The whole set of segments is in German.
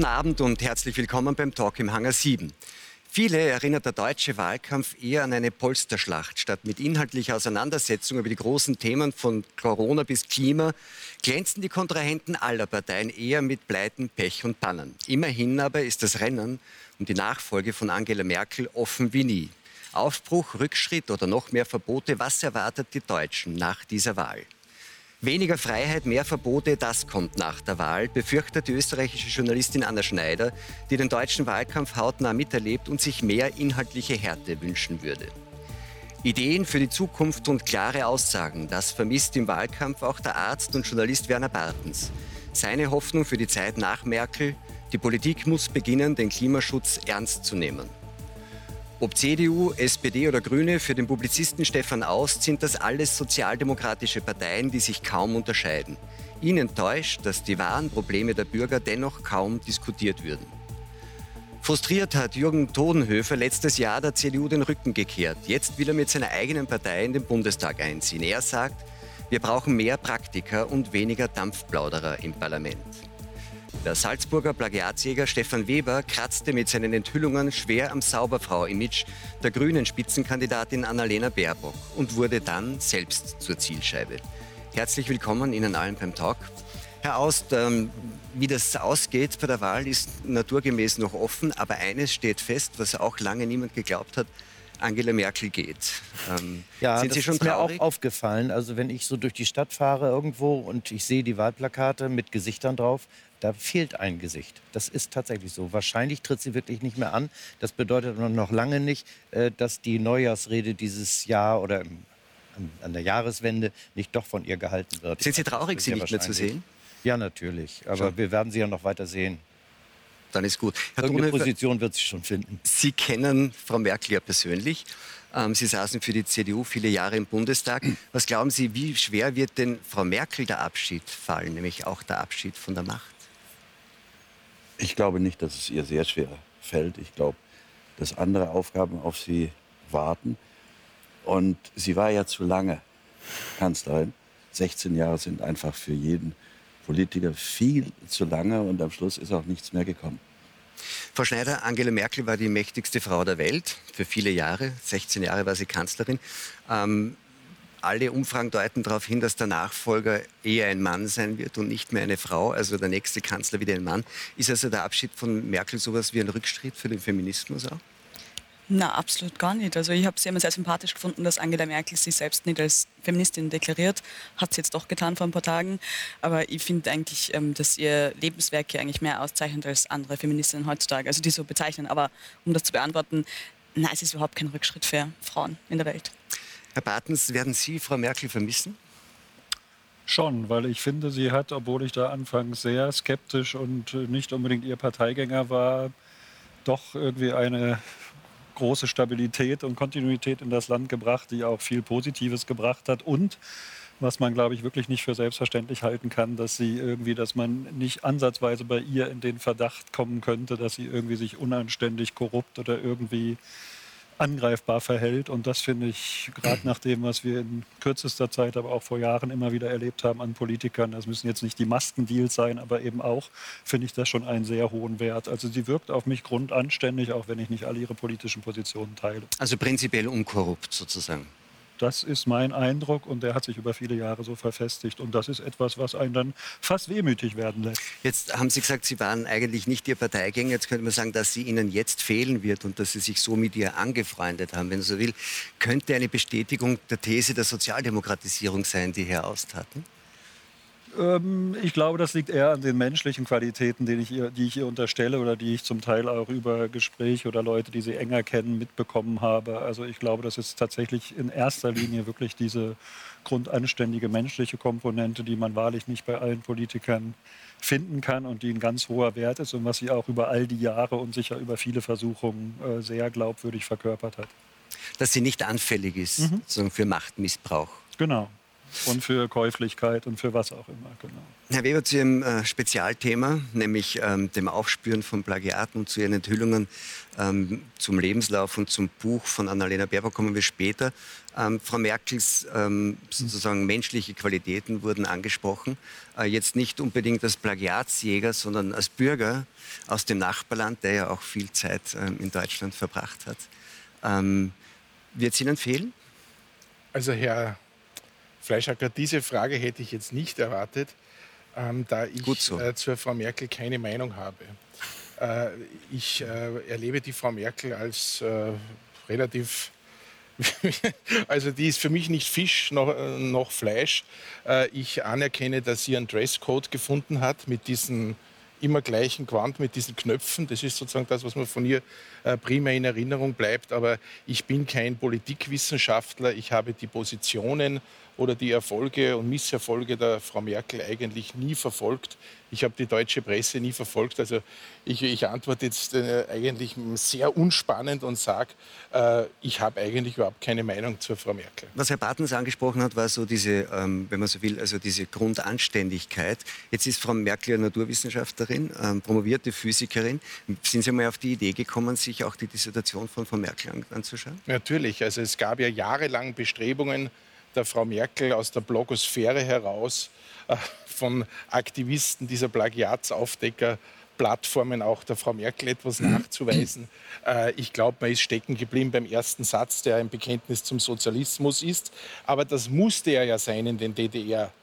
Guten Abend und herzlich willkommen beim Talk im Hangar 7. Viele erinnert der deutsche Wahlkampf eher an eine Polsterschlacht. Statt mit inhaltlicher Auseinandersetzung über die großen Themen von Corona bis Klima glänzen die Kontrahenten aller Parteien eher mit Pleiten, Pech und Pannen. Immerhin aber ist das Rennen um die Nachfolge von Angela Merkel offen wie nie. Aufbruch, Rückschritt oder noch mehr Verbote, was erwartet die Deutschen nach dieser Wahl? Weniger Freiheit, mehr Verbote, das kommt nach der Wahl, befürchtet die österreichische Journalistin Anna Schneider, die den deutschen Wahlkampf hautnah miterlebt und sich mehr inhaltliche Härte wünschen würde. Ideen für die Zukunft und klare Aussagen, das vermisst im Wahlkampf auch der Arzt und Journalist Werner Bartens. Seine Hoffnung für die Zeit nach Merkel, die Politik muss beginnen, den Klimaschutz ernst zu nehmen. Ob CDU, SPD oder Grüne, für den Publizisten Stefan Aust sind das alles sozialdemokratische Parteien, die sich kaum unterscheiden. Ihn enttäuscht, dass die wahren Probleme der Bürger dennoch kaum diskutiert würden. Frustriert hat Jürgen Todenhöfer letztes Jahr der CDU den Rücken gekehrt. Jetzt will er mit seiner eigenen Partei in den Bundestag einziehen. Er sagt, wir brauchen mehr Praktiker und weniger Dampfplauderer im Parlament. Der Salzburger Plagiatsjäger Stefan Weber kratzte mit seinen Enthüllungen schwer am Sauberfrau-Image der grünen Spitzenkandidatin Annalena Baerbock und wurde dann selbst zur Zielscheibe. Herzlich willkommen Ihnen allen beim Talk. Herr Aust, ähm, wie das ausgeht bei der Wahl, ist naturgemäß noch offen, aber eines steht fest, was auch lange niemand geglaubt hat. Angela Merkel geht. Ähm, ja, sind Sie schon ist traurig? mir auch aufgefallen. Also wenn ich so durch die Stadt fahre irgendwo und ich sehe die Wahlplakate mit Gesichtern drauf, da fehlt ein Gesicht. Das ist tatsächlich so. Wahrscheinlich tritt sie wirklich nicht mehr an. Das bedeutet noch lange nicht, äh, dass die Neujahrsrede dieses Jahr oder an der Jahreswende nicht doch von ihr gehalten wird. Sind Sie traurig, sie nicht mehr zu sehen? Ja, natürlich. Aber schon. wir werden sie ja noch weiter sehen. Dann ist gut. Herr Irgendeine Position wird sie schon finden. Sie kennen Frau Merkel ja persönlich. Ähm, sie saßen für die CDU viele Jahre im Bundestag. Was glauben Sie, wie schwer wird denn Frau Merkel der Abschied fallen, nämlich auch der Abschied von der Macht? Ich glaube nicht, dass es ihr sehr schwer fällt. Ich glaube, dass andere Aufgaben auf sie warten. Und sie war ja zu lange Kanzlerin. 16 Jahre sind einfach für jeden Politiker viel zu lange und am Schluss ist auch nichts mehr gekommen. Frau Schneider, Angela Merkel war die mächtigste Frau der Welt für viele Jahre. 16 Jahre war sie Kanzlerin. Ähm, alle Umfragen deuten darauf hin, dass der Nachfolger eher ein Mann sein wird und nicht mehr eine Frau, also der nächste Kanzler wieder ein Mann. Ist also der Abschied von Merkel sowas wie ein Rückschritt für den Feminismus auch? Na, absolut gar nicht. Also ich habe es immer sehr sympathisch gefunden, dass Angela Merkel sich selbst nicht als Feministin deklariert. Hat sie jetzt doch getan vor ein paar Tagen. Aber ich finde eigentlich, ähm, dass ihr Lebenswerk hier eigentlich mehr auszeichnet als andere Feministinnen heutzutage. Also die so bezeichnen. Aber um das zu beantworten, nein, es ist überhaupt kein Rückschritt für Frauen in der Welt. Herr Bartens, werden Sie Frau Merkel vermissen? Schon, weil ich finde, sie hat, obwohl ich da anfangs sehr skeptisch und nicht unbedingt ihr Parteigänger war, doch irgendwie eine große Stabilität und Kontinuität in das Land gebracht, die auch viel Positives gebracht hat und was man, glaube ich, wirklich nicht für selbstverständlich halten kann, dass sie irgendwie, dass man nicht ansatzweise bei ihr in den Verdacht kommen könnte, dass sie irgendwie sich unanständig, korrupt oder irgendwie angreifbar verhält. Und das finde ich, gerade nach dem, was wir in kürzester Zeit, aber auch vor Jahren immer wieder erlebt haben an Politikern, das müssen jetzt nicht die Maskendeals sein, aber eben auch, finde ich das schon einen sehr hohen Wert. Also sie wirkt auf mich grundanständig, auch wenn ich nicht alle ihre politischen Positionen teile. Also prinzipiell unkorrupt sozusagen. Das ist mein Eindruck und der hat sich über viele Jahre so verfestigt. Und das ist etwas, was einen dann fast wehmütig werden lässt. Jetzt haben Sie gesagt, Sie waren eigentlich nicht Ihr Parteigänger. Jetzt könnte man sagen, dass sie Ihnen jetzt fehlen wird und dass Sie sich so mit ihr angefreundet haben, wenn man so will. Könnte eine Bestätigung der These der Sozialdemokratisierung sein, die Herr Aust hatten? Ähm, ich glaube, das liegt eher an den menschlichen Qualitäten, die ich, ihr, die ich ihr unterstelle oder die ich zum Teil auch über Gespräche oder Leute, die sie enger kennen, mitbekommen habe. Also ich glaube, das ist tatsächlich in erster Linie wirklich diese grundanständige menschliche Komponente, die man wahrlich nicht bei allen Politikern finden kann und die ein ganz hoher Wert ist und was sie auch über all die Jahre und sicher über viele Versuchungen äh, sehr glaubwürdig verkörpert hat. Dass sie nicht anfällig ist mhm. für Machtmissbrauch. Genau. Und für Käuflichkeit und für was auch immer. Genau. Herr Weber, zu Ihrem äh, Spezialthema, nämlich ähm, dem Aufspüren von Plagiaten und zu Ihren Enthüllungen ähm, zum Lebenslauf und zum Buch von Annalena Baerbock kommen wir später. Ähm, Frau Merkels ähm, sozusagen menschliche Qualitäten wurden angesprochen. Äh, jetzt nicht unbedingt als Plagiatsjäger, sondern als Bürger aus dem Nachbarland, der ja auch viel Zeit ähm, in Deutschland verbracht hat. Ähm, wird es Ihnen fehlen? Also Herr Fleischacker, diese Frage hätte ich jetzt nicht erwartet, ähm, da ich so. äh, zur Frau Merkel keine Meinung habe. Äh, ich äh, erlebe die Frau Merkel als äh, relativ also die ist für mich nicht Fisch noch, äh, noch Fleisch. Äh, ich anerkenne, dass sie einen Dresscode gefunden hat mit diesen immer gleichen Quant mit diesen Knöpfen. Das ist sozusagen das, was mir von ihr primär in Erinnerung bleibt. Aber ich bin kein Politikwissenschaftler. Ich habe die Positionen oder die Erfolge und Misserfolge der Frau Merkel eigentlich nie verfolgt. Ich habe die deutsche Presse nie verfolgt. Also ich, ich antworte jetzt äh, eigentlich sehr unspannend und sage, äh, ich habe eigentlich überhaupt keine Meinung zur Frau Merkel. Was Herr Bartens angesprochen hat, war so diese, ähm, wenn man so will, also diese Grundanständigkeit. Jetzt ist Frau Merkel ja Naturwissenschaftlerin, ähm, promovierte Physikerin. Sind Sie mal auf die Idee gekommen, sich auch die Dissertation von Frau Merkel an, anzuschauen? Natürlich. Also es gab ja jahrelang Bestrebungen, der Frau Merkel aus der Blogosphäre heraus äh, von Aktivisten dieser Plagiatsaufdecker Plattformen auch der Frau Merkel etwas nachzuweisen. Äh, ich glaube, man ist stecken geblieben beim ersten Satz, der ein Bekenntnis zum Sozialismus ist. Aber das musste er ja sein in den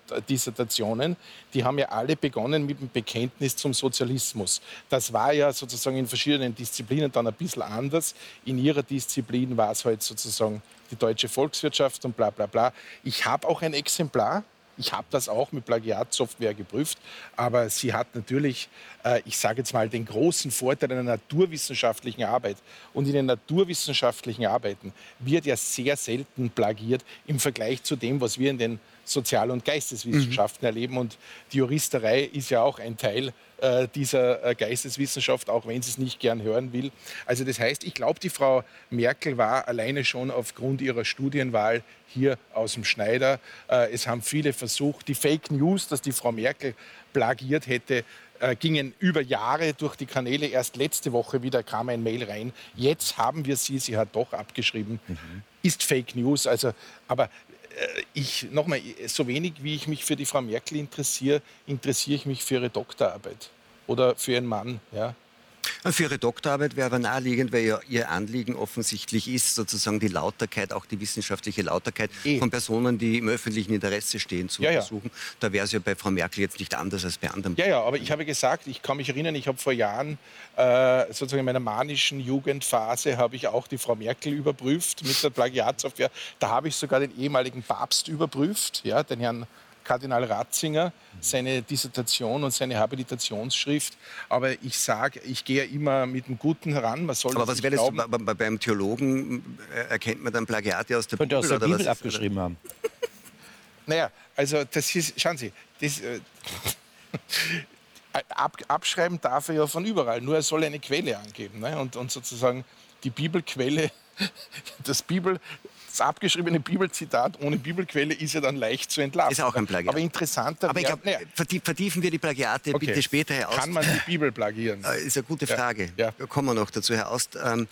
DDR-Dissertationen. Die haben ja alle begonnen mit dem Bekenntnis zum Sozialismus. Das war ja sozusagen in verschiedenen Disziplinen dann ein bisschen anders. In ihrer Disziplin war es halt sozusagen die deutsche Volkswirtschaft und bla bla bla. Ich habe auch ein Exemplar ich habe das auch mit Plagiatsoftware geprüft, aber sie hat natürlich, äh, ich sage jetzt mal, den großen Vorteil einer naturwissenschaftlichen Arbeit. Und in den naturwissenschaftlichen Arbeiten wird ja sehr selten plagiert im Vergleich zu dem, was wir in den Sozial- und Geisteswissenschaften mhm. erleben. Und die Juristerei ist ja auch ein Teil äh, dieser äh, Geisteswissenschaft, auch wenn sie es nicht gern hören will. Also das heißt, ich glaube, die Frau Merkel war alleine schon aufgrund ihrer Studienwahl hier aus dem Schneider. Äh, es haben viele versucht, die Fake News, dass die Frau Merkel plagiert hätte, äh, gingen über Jahre durch die Kanäle. Erst letzte Woche wieder kam ein Mail rein. Jetzt haben wir sie, sie hat doch abgeschrieben. Mhm. Ist Fake News. Also, aber ich, nochmal, so wenig wie ich mich für die Frau Merkel interessiere, interessiere ich mich für ihre Doktorarbeit oder für ihren Mann. Ja? Für Ihre Doktorarbeit wäre aber naheliegend, weil ja Ihr Anliegen offensichtlich ist, sozusagen die Lauterkeit, auch die wissenschaftliche Lauterkeit e. von Personen, die im öffentlichen Interesse stehen, zu ja, untersuchen. Ja. Da wäre es ja bei Frau Merkel jetzt nicht anders als bei anderen. Ja, ja, aber ich habe gesagt, ich kann mich erinnern, ich habe vor Jahren, äh, sozusagen in meiner manischen Jugendphase, habe ich auch die Frau Merkel überprüft mit der Plagiatsoftware. Da habe ich sogar den ehemaligen Papst überprüft, ja, den Herrn Kardinal Ratzinger, seine Dissertation und seine Habilitationsschrift. Aber ich sage, ich gehe immer mit dem Guten heran. Man soll Aber was wäre das beim Theologen? Äh, erkennt man dann Plagiate aus der Bibel? Könnte aus der Bibel abgeschrieben haben. Naja, also das ist, schauen Sie, das, äh, ab, abschreiben darf er ja von überall, nur er soll eine Quelle angeben. Ne? Und, und sozusagen die Bibelquelle, das Bibel, das abgeschriebene Bibelzitat ohne Bibelquelle ist ja dann leicht zu entlarven. Ist auch ein Plagiat. Aber interessanter Aber ich glaub, ja. vertiefen wir die Plagiate okay. bitte später, Herr Aust. Kann man die Bibel plagieren? Äh, ist eine gute Frage. Ja. Ja. Kommen wir noch dazu, Herr Aust. Ähm,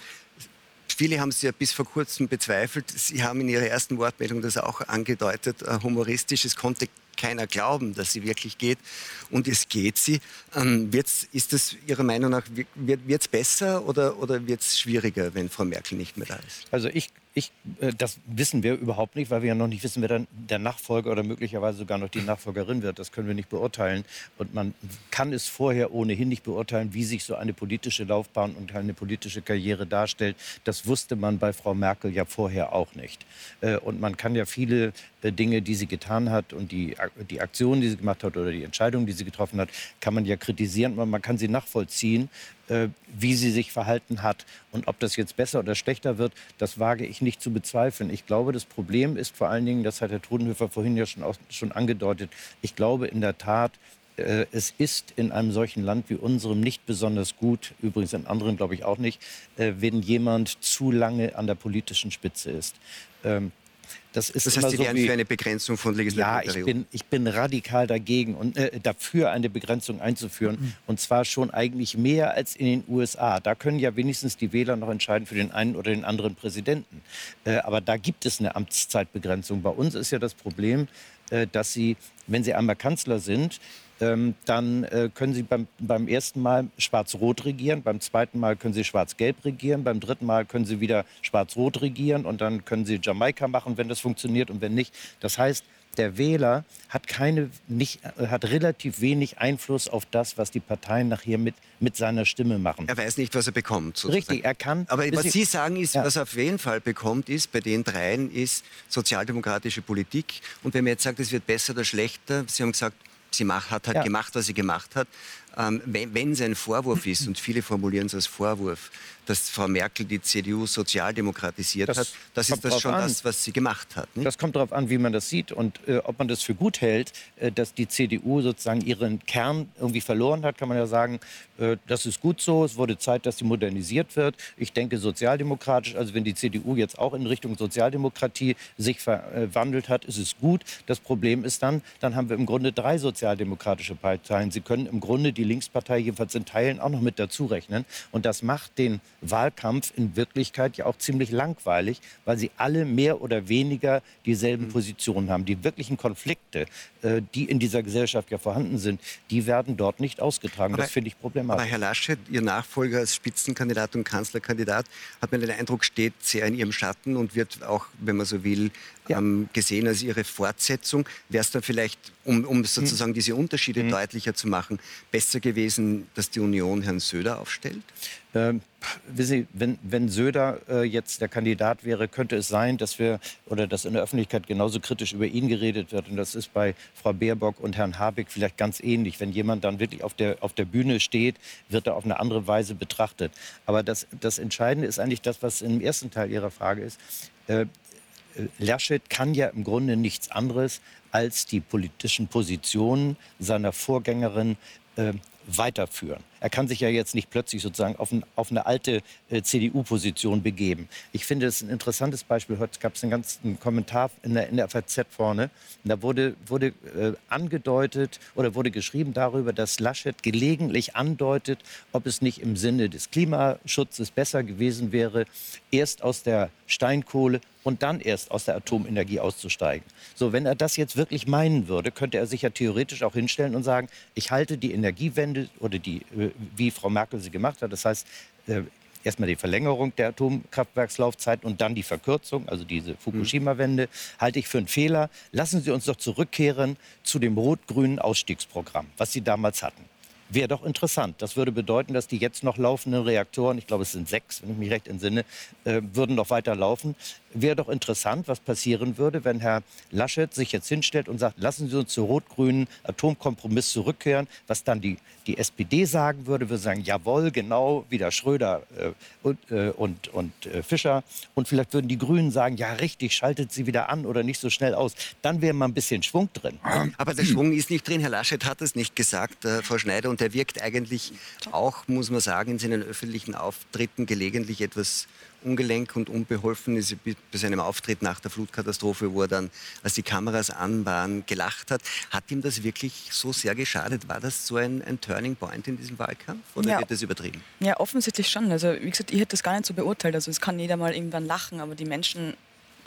Viele haben es ja bis vor kurzem bezweifelt. Sie haben in Ihrer ersten Wortmeldung das auch angedeutet, äh, humoristisch. Es konnte keiner glauben, dass sie wirklich geht. Und es geht sie. Ähm, wird's, ist das Ihrer Meinung nach, wird es besser oder, oder wird es schwieriger, wenn Frau Merkel nicht mehr da ist? Also ich ich, äh, das wissen wir überhaupt nicht, weil wir ja noch nicht wissen, wer dann der Nachfolger oder möglicherweise sogar noch die Nachfolgerin wird. Das können wir nicht beurteilen. Und man kann es vorher ohnehin nicht beurteilen, wie sich so eine politische Laufbahn und eine politische Karriere darstellt. Das wusste man bei Frau Merkel ja vorher auch nicht. Äh, und man kann ja viele Dinge, die sie getan hat und die, die Aktionen, die sie gemacht hat oder die Entscheidungen, die sie getroffen hat, kann man ja kritisieren, aber man kann sie nachvollziehen äh, wie sie sich verhalten hat. Und ob das jetzt besser oder schlechter wird, das wage ich nicht zu bezweifeln. Ich glaube, das Problem ist vor allen Dingen, das hat Herr Trudenhöfer vorhin ja schon, auch, schon angedeutet, ich glaube in der Tat, äh, es ist in einem solchen Land wie unserem nicht besonders gut, übrigens in anderen glaube ich auch nicht, äh, wenn jemand zu lange an der politischen Spitze ist. Das ist das heißt, Sie so wären für eine Begrenzung von Legislaturperioden? Ja, ich bin, ich bin radikal dagegen und äh, dafür, eine Begrenzung einzuführen. Mhm. Und zwar schon eigentlich mehr als in den USA. Da können ja wenigstens die Wähler noch entscheiden für den einen oder den anderen Präsidenten. Äh, aber da gibt es eine Amtszeitbegrenzung. Bei uns ist ja das Problem, äh, dass Sie, wenn Sie einmal Kanzler sind, ähm, dann äh, können Sie beim, beim ersten Mal schwarz-rot regieren, beim zweiten Mal können Sie schwarz-gelb regieren, beim dritten Mal können Sie wieder schwarz-rot regieren und dann können Sie Jamaika machen, wenn das funktioniert und wenn nicht. Das heißt, der Wähler hat, keine, nicht, äh, hat relativ wenig Einfluss auf das, was die Parteien nachher mit, mit seiner Stimme machen. Er weiß nicht, was er bekommt. Sozusagen. Richtig, er kann. Aber was Sie sagen, ist, ja. was er auf jeden Fall bekommt, ist bei den dreien, ist sozialdemokratische Politik. Und wenn man jetzt sagt, es wird besser oder schlechter, Sie haben gesagt, sie macht, hat halt ja. gemacht, was sie gemacht hat. Ähm, wenn, wenn es ein Vorwurf ist, und viele formulieren es als Vorwurf, dass Frau Merkel die CDU sozialdemokratisiert das hat, das ist das schon an. das, was sie gemacht hat. Nicht? Das kommt darauf an, wie man das sieht und äh, ob man das für gut hält, äh, dass die CDU sozusagen ihren Kern irgendwie verloren hat, kann man ja sagen, äh, das ist gut so, es wurde Zeit, dass sie modernisiert wird. Ich denke sozialdemokratisch, also wenn die CDU jetzt auch in Richtung Sozialdemokratie sich verwandelt hat, ist es gut. Das Problem ist dann, dann haben wir im Grunde drei sozialdemokratische Parteien. Sie können im Grunde die Linkspartei jedenfalls in Teilen auch noch mit dazu rechnen und das macht den Wahlkampf in Wirklichkeit ja auch ziemlich langweilig, weil sie alle mehr oder weniger dieselben mhm. Positionen haben. Die wirklichen Konflikte, äh, die in dieser Gesellschaft ja vorhanden sind, die werden dort nicht ausgetragen. Aber, das finde ich problematisch. Aber Herr Laschet, Ihr Nachfolger als Spitzenkandidat und Kanzlerkandidat, hat man den Eindruck, steht sehr in Ihrem Schatten und wird auch, wenn man so will, ja. ähm, gesehen als ihre Fortsetzung. Wäre es dann vielleicht, um, um sozusagen mhm. diese Unterschiede mhm. deutlicher zu machen, besser gewesen, dass die Union Herrn Söder aufstellt? Ähm, Sie, wenn, wenn Söder äh, jetzt der Kandidat wäre, könnte es sein, dass wir oder dass in der Öffentlichkeit genauso kritisch über ihn geredet wird. Und das ist bei Frau Baerbock und Herrn Habeck vielleicht ganz ähnlich. Wenn jemand dann wirklich auf der, auf der Bühne steht, wird er auf eine andere Weise betrachtet. Aber das, das Entscheidende ist eigentlich das, was im ersten Teil Ihrer Frage ist. Äh, Laschet kann ja im Grunde nichts anderes als die politischen Positionen seiner Vorgängerin äh, weiterführen. Er kann sich ja jetzt nicht plötzlich sozusagen auf, ein, auf eine alte äh, CDU-Position begeben. Ich finde es ein interessantes Beispiel. Heute gab es einen ganzen Kommentar in der, in der FAZ vorne. da wurde, wurde äh, angedeutet oder wurde geschrieben darüber, dass Laschet gelegentlich andeutet, ob es nicht im Sinne des Klimaschutzes besser gewesen wäre, erst aus der Steinkohle und dann erst aus der Atomenergie auszusteigen. So, wenn er das jetzt wirklich meinen würde, könnte er sich ja theoretisch auch hinstellen und sagen, ich halte die Energiewende oder die, äh, wie Frau Merkel sie gemacht hat, das heißt, äh, erstmal die Verlängerung der Atomkraftwerkslaufzeit und dann die Verkürzung, also diese Fukushima-Wende, halte ich für einen Fehler. Lassen Sie uns doch zurückkehren zu dem rot-grünen Ausstiegsprogramm, was Sie damals hatten. Wäre doch interessant. Das würde bedeuten, dass die jetzt noch laufenden Reaktoren, ich glaube es sind sechs, wenn ich mich recht entsinne, äh, würden noch weiter laufen. Wäre doch interessant, was passieren würde, wenn Herr Laschet sich jetzt hinstellt und sagt, lassen Sie uns zu rot-grünen Atomkompromiss zurückkehren, was dann die, die SPD sagen würde, würde sagen, jawohl, genau, wieder Schröder äh, und, äh, und, und äh, Fischer. Und vielleicht würden die Grünen sagen, ja richtig, schaltet sie wieder an oder nicht so schnell aus. Dann wäre mal ein bisschen Schwung drin. Aber der Schwung ist nicht drin. Herr Laschet hat es nicht gesagt, äh, Frau Schneider. Und er wirkt eigentlich auch, muss man sagen, in seinen öffentlichen Auftritten gelegentlich etwas ungelenk und unbeholfen ist bei seinem Auftritt nach der Flutkatastrophe, wo er dann, als die Kameras an waren, gelacht hat. Hat ihm das wirklich so sehr geschadet? War das so ein, ein Turning Point in diesem Wahlkampf oder ja. wird das übertrieben? Ja, offensichtlich schon. Also wie gesagt, ich hätte das gar nicht so beurteilt. Also es kann jeder mal irgendwann lachen, aber die Menschen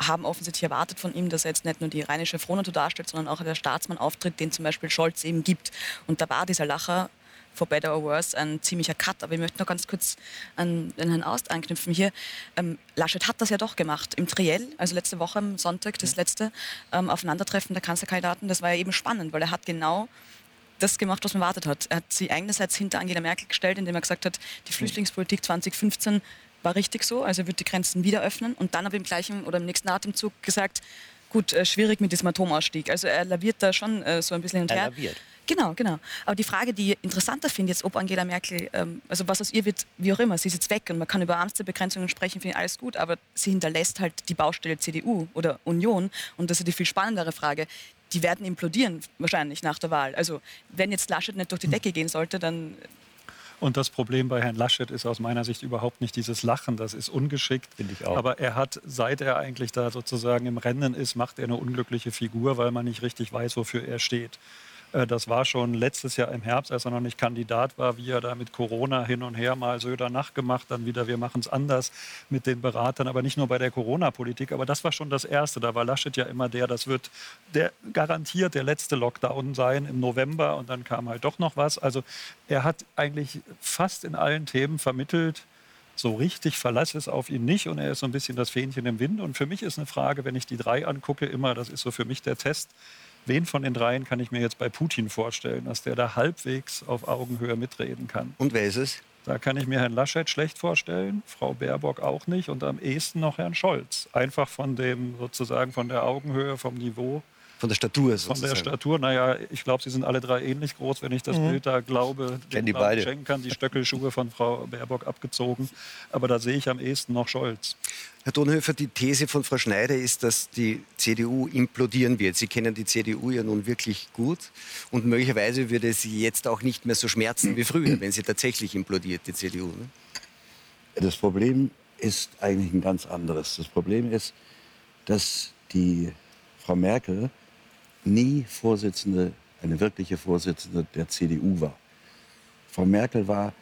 haben offensichtlich erwartet von ihm, dass er jetzt nicht nur die rheinische Frohnatur darstellt, sondern auch der Staatsmann auftritt, den zum Beispiel Scholz eben gibt. Und da war dieser Lacher for better or worse ein ziemlicher Cut. Aber ich möchte noch ganz kurz an, an Herrn Aust anknüpfen hier. Ähm, Laschet hat das ja doch gemacht. Im Triell, also letzte Woche am Sonntag, das letzte ähm, Aufeinandertreffen der Kanzlerkandidaten, das war ja eben spannend, weil er hat genau das gemacht, was man erwartet hat. Er hat sie einerseits hinter Angela Merkel gestellt, indem er gesagt hat, die Flüchtlingspolitik 2015 war richtig so, also er wird die Grenzen wieder öffnen und dann aber im gleichen oder im nächsten Atemzug gesagt, gut, äh, schwierig mit diesem Atomausstieg. Also er laviert da schon äh, so ein bisschen hinterher. Er laviert. Genau, genau. Aber die Frage, die ich interessanter finde, jetzt ob Angela Merkel, ähm, also was aus ihr wird, wie auch immer, sie ist jetzt weg und man kann über Amtsbegrenzungen sprechen, finde ich alles gut, aber sie hinterlässt halt die Baustelle CDU oder Union und das ist die viel spannendere Frage. Die werden implodieren wahrscheinlich nach der Wahl. Also wenn jetzt Laschet nicht durch die Decke gehen sollte, dann Und das Problem bei Herrn Laschet ist aus meiner Sicht überhaupt nicht dieses Lachen. Das ist ungeschickt. Finde ich auch. Aber er hat, seit er eigentlich da sozusagen im Rennen ist, macht er eine unglückliche Figur, weil man nicht richtig weiß, wofür er steht. Äh, das war schon letztes Jahr im Herbst, als er noch nicht Kandidat war, wie er da mit Corona hin und her mal Söder nachgemacht, dann wieder, wir machen es anders mit den Beratern, aber nicht nur bei der Corona-Politik. Aber das war schon das Erste. Da war Laschet ja immer der, das wird der garantiert der letzte Lockdown sein im November und dann kam halt doch noch was. Also er hat eigentlich fast in allen Themen vermittelt, so richtig Verlass ist auf ihn nicht und er ist so ein bisschen das Fähnchen im Wind. Und für mich ist eine Frage, wenn ich die drei angucke, immer, das ist so für mich der Test, wen von den dreien kann ich mir jetzt bei Putin vorstellen, dass der da halbwegs auf Augenhöhe mitreden kann? Und wer ist es? Da kann ich mir Herrn Laschet schlecht vorstellen, Frau Baerbock auch nicht und am ehesten noch Herrn Scholz. Einfach von dem sozusagen von der Augenhöhe, vom Niveau. Von der Statur sozusagen. Von der Statur, naja, ich glaube, sie sind alle drei ähnlich groß, wenn ich das mhm. Bild da glaube, den die beide. schenken kann. Die Stöckelschuhe von Frau Baerbock abgezogen. Aber da sehe ich am ehesten noch Scholz. Herr Donhöfer, die These von Frau Schneider ist, dass die CDU implodieren wird. Sie kennen die CDU ja nun wirklich gut und möglicherweise würde sie jetzt auch nicht mehr so schmerzen wie früher, wenn sie tatsächlich implodiert, die CDU. Ne? Das Problem ist eigentlich ein ganz anderes. Das Problem ist, dass die Frau Merkel nie Vorsitzende, eine wirkliche Vorsitzende der CDU war. Frau Merkel war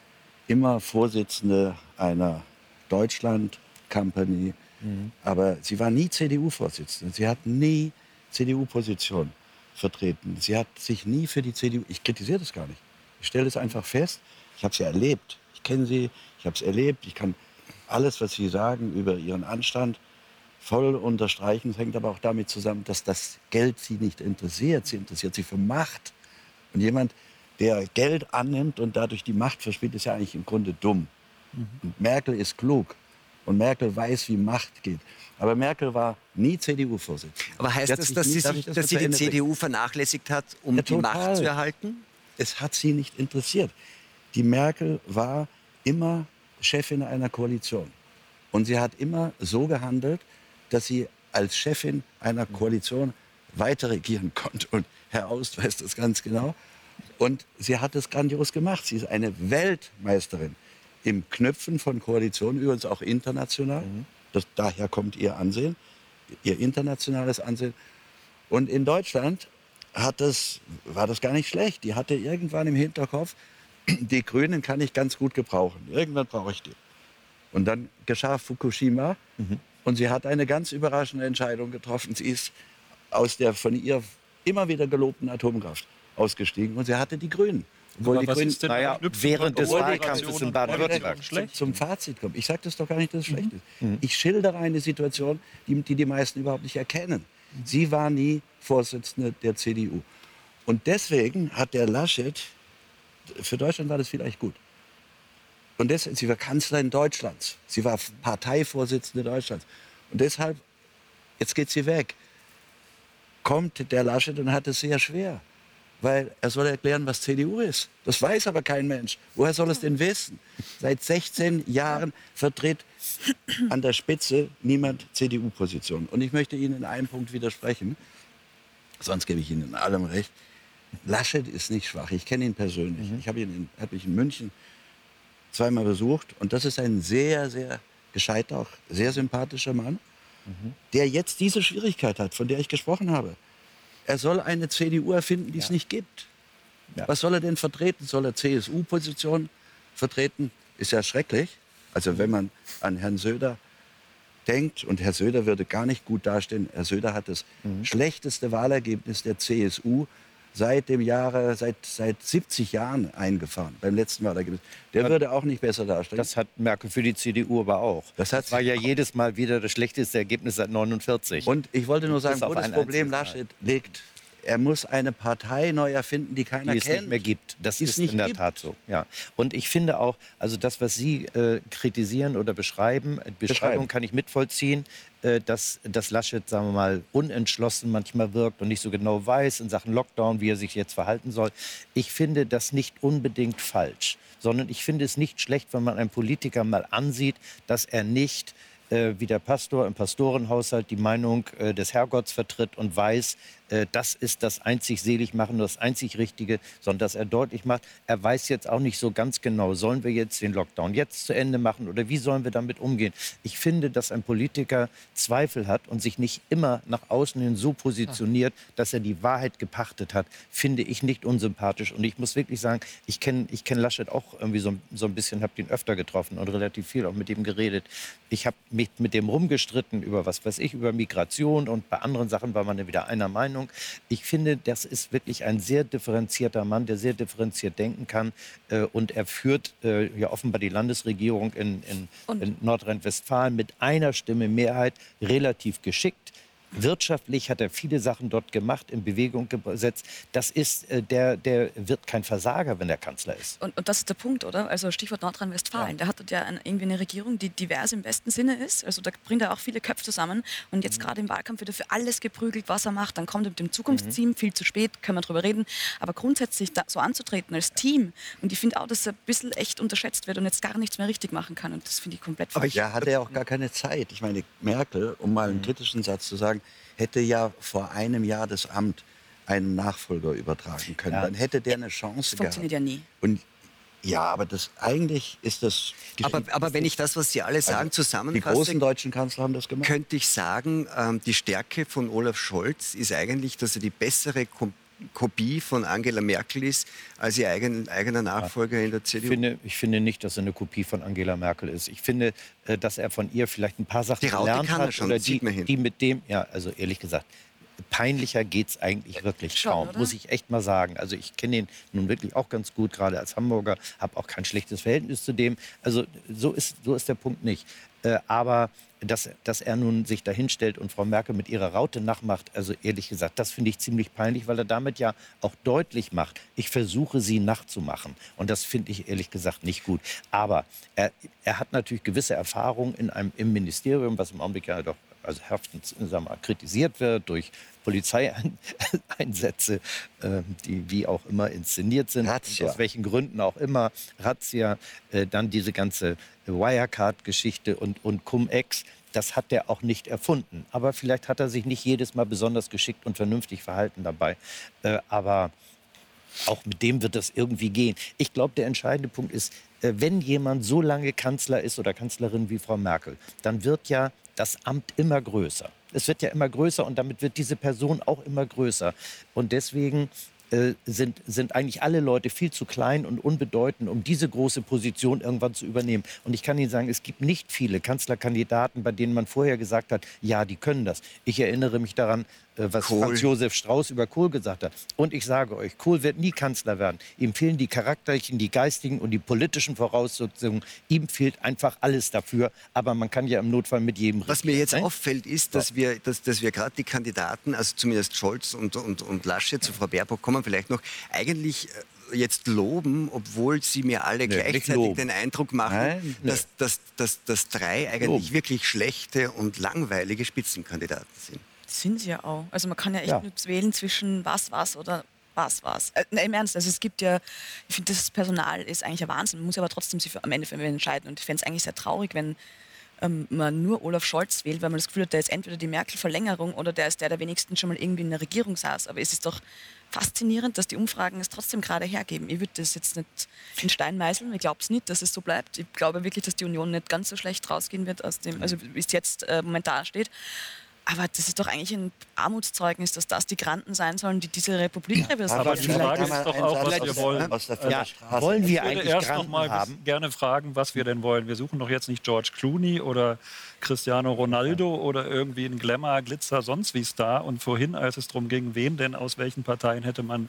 immer Vorsitzende einer Deutschland-Company, mhm. aber sie war nie CDU-Vorsitzende. Sie hat nie CDU-Position vertreten. Sie hat sich nie für die CDU, ich kritisiere das gar nicht. Ich stelle es einfach fest, ich habe sie erlebt. Ich kenne sie, ich habe es erlebt. Ich kann alles, was Sie sagen über Ihren Anstand, voll unterstreichen. Es hängt aber auch damit zusammen, dass das Geld sie nicht interessiert. Sie interessiert sich für Macht. Und jemand, der Geld annimmt und dadurch die Macht verspielt, ist ja eigentlich im Grunde dumm. Mhm. Und Merkel ist klug. Und Merkel weiß, wie Macht geht. Aber Merkel war nie CDU-Vorsitzende. Aber heißt das, dass, nie, sie, das dass sie die CDU vernachlässigt hat, um ja, die Macht zu erhalten? Es hat sie nicht interessiert. Die Merkel war immer Chefin einer Koalition. Und sie hat immer so gehandelt, dass sie als Chefin einer Koalition weiter regieren konnte. Und Herr Aust weiß das ganz genau. Und sie hat es grandios gemacht. Sie ist eine Weltmeisterin im Knüpfen von Koalitionen, übrigens auch international. Mhm. Das, daher kommt ihr Ansehen, ihr internationales Ansehen. Und in Deutschland hat das, war das gar nicht schlecht. Die hatte irgendwann im Hinterkopf, die Grünen kann ich ganz gut gebrauchen. Irgendwann brauche ich die. Und dann geschah Fukushima. Mhm. Und sie hat eine ganz überraschende Entscheidung getroffen. Sie ist aus der von ihr immer wieder gelobten Atomkraft ausgestiegen und sie hatte die Grünen. Obwohl die Grünen, naja, während des Wahlkampfes in Baden-Württemberg zum, zum Fazit kommen. Ich sage das doch gar nicht, dass es mhm. schlecht ist. Mhm. Ich schildere eine Situation, die, die die meisten überhaupt nicht erkennen. Sie war nie Vorsitzende der CDU. Und deswegen hat der Laschet, für Deutschland war das vielleicht gut. Und deshalb, sie war Kanzlerin Deutschlands. Sie war Parteivorsitzende Deutschlands. Und deshalb, jetzt geht sie weg. Kommt der Laschet und hat es sehr schwer. Weil er soll erklären, was CDU ist. Das weiß aber kein Mensch. Woher soll es denn wissen? Seit 16 Jahren vertritt an der Spitze niemand CDU-Position. Und ich möchte Ihnen in einem Punkt widersprechen. Sonst gebe ich Ihnen in allem recht. Laschet ist nicht schwach. Ich kenne ihn persönlich. Mhm. Ich habe ihn in, hab ihn in München zweimal besucht. Und das ist ein sehr, sehr gescheiter, auch sehr sympathischer Mann, mhm. der jetzt diese Schwierigkeit hat, von der ich gesprochen habe. Er soll eine CDU erfinden, die ja. es nicht gibt. Ja. Was soll er denn vertreten? Soll er CSU-Position vertreten? Ist ja schrecklich. Also wenn man an Herrn Söder denkt, und Herr Söder würde gar nicht gut dastehen, Herr Söder hat das mhm. schlechteste Wahlergebnis der CSU seit dem Jahre, seit, seit 70 Jahren eingefahren, beim letzten Wahlergebnis. Der ja, würde auch nicht besser dastehen. Das hat Merkel für die CDU aber auch. Das, das war ja jedes Mal wieder das schlechteste Ergebnis seit 49. Und ich wollte nur sagen, wo das Problem Laschet liegt, er muss eine Partei neu erfinden, die keiner die es kennt. nicht mehr gibt. Das ist in der gibt. Tat so. Ja. Und ich finde auch, also das, was Sie äh, kritisieren oder beschreiben, äh, Beschreibung kann ich mitvollziehen, äh, dass, dass Laschet, sagen wir mal, unentschlossen manchmal wirkt und nicht so genau weiß in Sachen Lockdown, wie er sich jetzt verhalten soll. Ich finde das nicht unbedingt falsch, sondern ich finde es nicht schlecht, wenn man einen Politiker mal ansieht, dass er nicht äh, wie der Pastor im Pastorenhaushalt die Meinung äh, des Herrgotts vertritt und weiß, das ist das einzig selig machen, das einzig Richtige, sondern dass er deutlich macht, er weiß jetzt auch nicht so ganz genau, sollen wir jetzt den Lockdown jetzt zu Ende machen oder wie sollen wir damit umgehen. Ich finde, dass ein Politiker Zweifel hat und sich nicht immer nach außen hin so positioniert, dass er die Wahrheit gepachtet hat, finde ich nicht unsympathisch. Und ich muss wirklich sagen, ich kenne ich kenn Laschet auch irgendwie so, so ein bisschen, habe ihn öfter getroffen und relativ viel auch mit ihm geredet. Ich habe mich mit dem rumgestritten über was weiß ich, über Migration und bei anderen Sachen war man ja wieder einer Meinung. Meinung. Ich finde, das ist wirklich ein sehr differenzierter Mann, der sehr differenziert denken kann. Äh, und er führt äh, ja offenbar die Landesregierung in, in, in Nordrhein-Westfalen mit einer Stimme Mehrheit relativ geschickt. Wirtschaftlich hat er viele Sachen dort gemacht, in Bewegung gesetzt. Das ist, äh, der, der wird kein Versager, wenn er Kanzler ist. Und, und das ist der Punkt, oder? Also Stichwort Nordrhein-Westfalen. Ja. Der hat ja ein, irgendwie eine Regierung, die divers im besten Sinne ist. Also da bringt er auch viele Köpfe zusammen. Und jetzt mhm. gerade im Wahlkampf wird er für alles geprügelt, was er macht. Dann kommt er mit dem Zukunftsteam, mhm. viel zu spät, können wir drüber reden. Aber grundsätzlich da so anzutreten als Team. Und ich finde auch, dass er ein bisschen echt unterschätzt wird und jetzt gar nichts mehr richtig machen kann. Und das finde ich komplett falsch. Aber ja, hat er auch gar keine Zeit. Ich meine, Merkel, um mal einen kritischen Satz zu sagen, hätte ja vor einem Jahr das Amt einen Nachfolger übertragen können. Ja. Dann hätte der eine Chance das funktioniert gehabt. ja nie. Und ja, aber das eigentlich ist das. Aber, aber wenn ich das, was Sie alle sagen, also, zusammenfasse, die großen deutschen Kanzler haben das gemacht. Könnte ich sagen, ähm, die Stärke von Olaf Scholz ist eigentlich, dass er die bessere Kom Kopie von Angela Merkel ist als ihr eigen, eigener Nachfolger in der CDU? Ich finde, ich finde nicht, dass er eine Kopie von Angela Merkel ist. Ich finde, äh, dass er von ihr vielleicht ein paar Sachen die gelernt hat. Schon, oder die, die mit dem, ja, also ehrlich gesagt, peinlicher geht es eigentlich wirklich Schon, kaum, oder? muss ich echt mal sagen. Also ich kenne ihn nun wirklich auch ganz gut, gerade als Hamburger, habe auch kein schlechtes Verhältnis zu dem. Also so ist, so ist der Punkt nicht. Äh, aber dass, dass er nun sich dahinstellt und Frau Merkel mit ihrer Raute nachmacht, also ehrlich gesagt, das finde ich ziemlich peinlich, weil er damit ja auch deutlich macht, ich versuche sie nachzumachen. Und das finde ich ehrlich gesagt nicht gut. Aber er, er hat natürlich gewisse Erfahrungen in einem, im Ministerium, was im Augenblick ja doch also heftens kritisiert wird durch Polizeieinsätze, äh, die wie auch immer inszeniert sind, Razzia. aus welchen Gründen auch immer, Razzia, äh, dann diese ganze Wirecard-Geschichte und, und Cum-Ex, das hat er auch nicht erfunden. Aber vielleicht hat er sich nicht jedes Mal besonders geschickt und vernünftig verhalten dabei. Äh, aber auch mit dem wird das irgendwie gehen. Ich glaube, der entscheidende Punkt ist, äh, wenn jemand so lange Kanzler ist oder Kanzlerin wie Frau Merkel, dann wird ja das Amt immer größer. Es wird ja immer größer und damit wird diese Person auch immer größer. Und deswegen äh, sind, sind eigentlich alle Leute viel zu klein und unbedeutend, um diese große Position irgendwann zu übernehmen. Und ich kann Ihnen sagen, es gibt nicht viele Kanzlerkandidaten, bei denen man vorher gesagt hat, ja, die können das. Ich erinnere mich daran, was Kohl. Franz Josef Strauß über Kohl gesagt hat. Und ich sage euch, Kohl wird nie Kanzler werden. Ihm fehlen die charakterlichen, die geistigen und die politischen Voraussetzungen. Ihm fehlt einfach alles dafür. Aber man kann ja im Notfall mit jedem Was mir jetzt sein. auffällt, ist, dass wir, dass, dass wir gerade die Kandidaten, also zumindest Scholz und, und, und Laschet zu Frau Baerbock kommen vielleicht noch, eigentlich äh, jetzt loben, obwohl sie mir alle nee, gleichzeitig den Eindruck machen, Nein, dass, dass, dass, dass drei eigentlich loben. wirklich schlechte und langweilige Spitzenkandidaten sind. Sind sie ja auch. Also man kann ja echt ja. nur wählen zwischen was, was oder was, was. Äh, nein, im Ernst, also es gibt ja, ich finde, das Personal ist eigentlich ein Wahnsinn. Man muss aber trotzdem sich am Ende für entscheiden. Und ich fände es eigentlich sehr traurig, wenn ähm, man nur Olaf Scholz wählt, weil man das Gefühl hat, der ist entweder die Merkel-Verlängerung oder der ist der, der wenigstens schon mal irgendwie in der Regierung saß. Aber es ist doch faszinierend, dass die Umfragen es trotzdem gerade hergeben. Ich würde das jetzt nicht in Stein meißeln. Ich glaube es nicht, dass es so bleibt. Ich glaube wirklich, dass die Union nicht ganz so schlecht rausgehen wird, aus dem, also wie es jetzt äh, momentan steht. Aber das ist doch eigentlich ein Armutszeugnis, dass das die Granten sein sollen, die diese Republik repräsentieren. Aber die Frage ist doch auch, was wir wollen. Ja, wollen wir eigentlich erst Granten noch mal haben? gerne fragen, was wir denn wollen. Wir suchen doch jetzt nicht George Clooney oder Cristiano Ronaldo oder irgendwie einen Glamour, Glitzer, sonst wie Star. Und vorhin, als es darum ging, wen denn aus welchen Parteien hätte man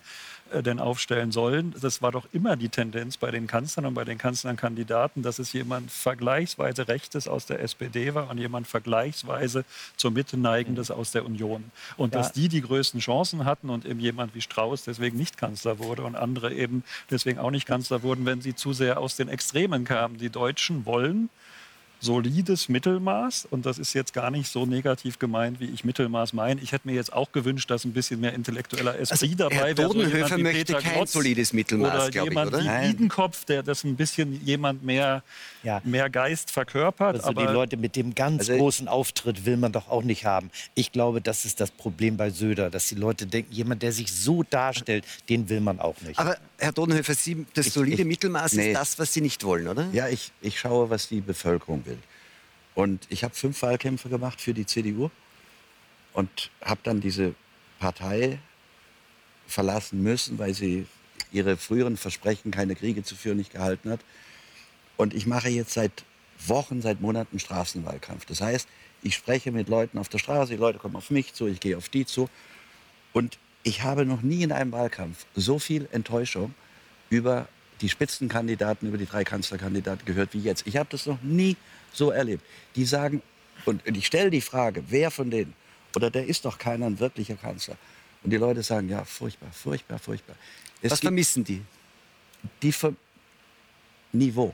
denn aufstellen sollen. Das war doch immer die Tendenz bei den Kanzlern und bei den Kanzlerkandidaten, dass es jemand vergleichsweise Rechtes aus der SPD war und jemand vergleichsweise zur Mitte neigendes aus der Union. Und ja. dass die die größten Chancen hatten und eben jemand wie Strauß deswegen nicht Kanzler wurde und andere eben deswegen auch nicht Kanzler wurden, wenn sie zu sehr aus den Extremen kamen. Die Deutschen wollen solides Mittelmaß. Und das ist jetzt gar nicht so negativ gemeint, wie ich Mittelmaß meine. Ich hätte mir jetzt auch gewünscht, dass ein bisschen mehr intellektueller Esprit also, dabei wäre. Bodenhöfer so möchte Peter kein Glotz solides Mittelmaß, glaube ich, oder? Wie Wiedenkopf, der das ein bisschen jemand mehr, ja. mehr Geist verkörpert. Also aber die Leute mit dem ganz also großen Auftritt will man doch auch nicht haben. Ich glaube, das ist das Problem bei Söder, dass die Leute denken, jemand, der sich so darstellt, den will man auch nicht. Aber Herr Dodenhöfer, Sie, das solide ich, Mittelmaß nee. ist das, was Sie nicht wollen, oder? Ja, ich, ich schaue, was die Bevölkerung will. Und ich habe fünf Wahlkämpfe gemacht für die CDU und habe dann diese Partei verlassen müssen, weil sie ihre früheren Versprechen, keine Kriege zu führen, nicht gehalten hat. Und ich mache jetzt seit Wochen, seit Monaten Straßenwahlkampf. Das heißt, ich spreche mit Leuten auf der Straße, die Leute kommen auf mich zu, ich gehe auf die zu. Und ich habe noch nie in einem Wahlkampf so viel Enttäuschung über die Spitzenkandidaten, über die drei Kanzlerkandidaten gehört wie jetzt. Ich habe das noch nie so erlebt. Die sagen, und ich stelle die Frage, wer von denen, oder der ist doch keiner ein wirklicher Kanzler. Und die Leute sagen, ja, furchtbar, furchtbar, furchtbar. Es Was vermissen die? Die Ver Niveau.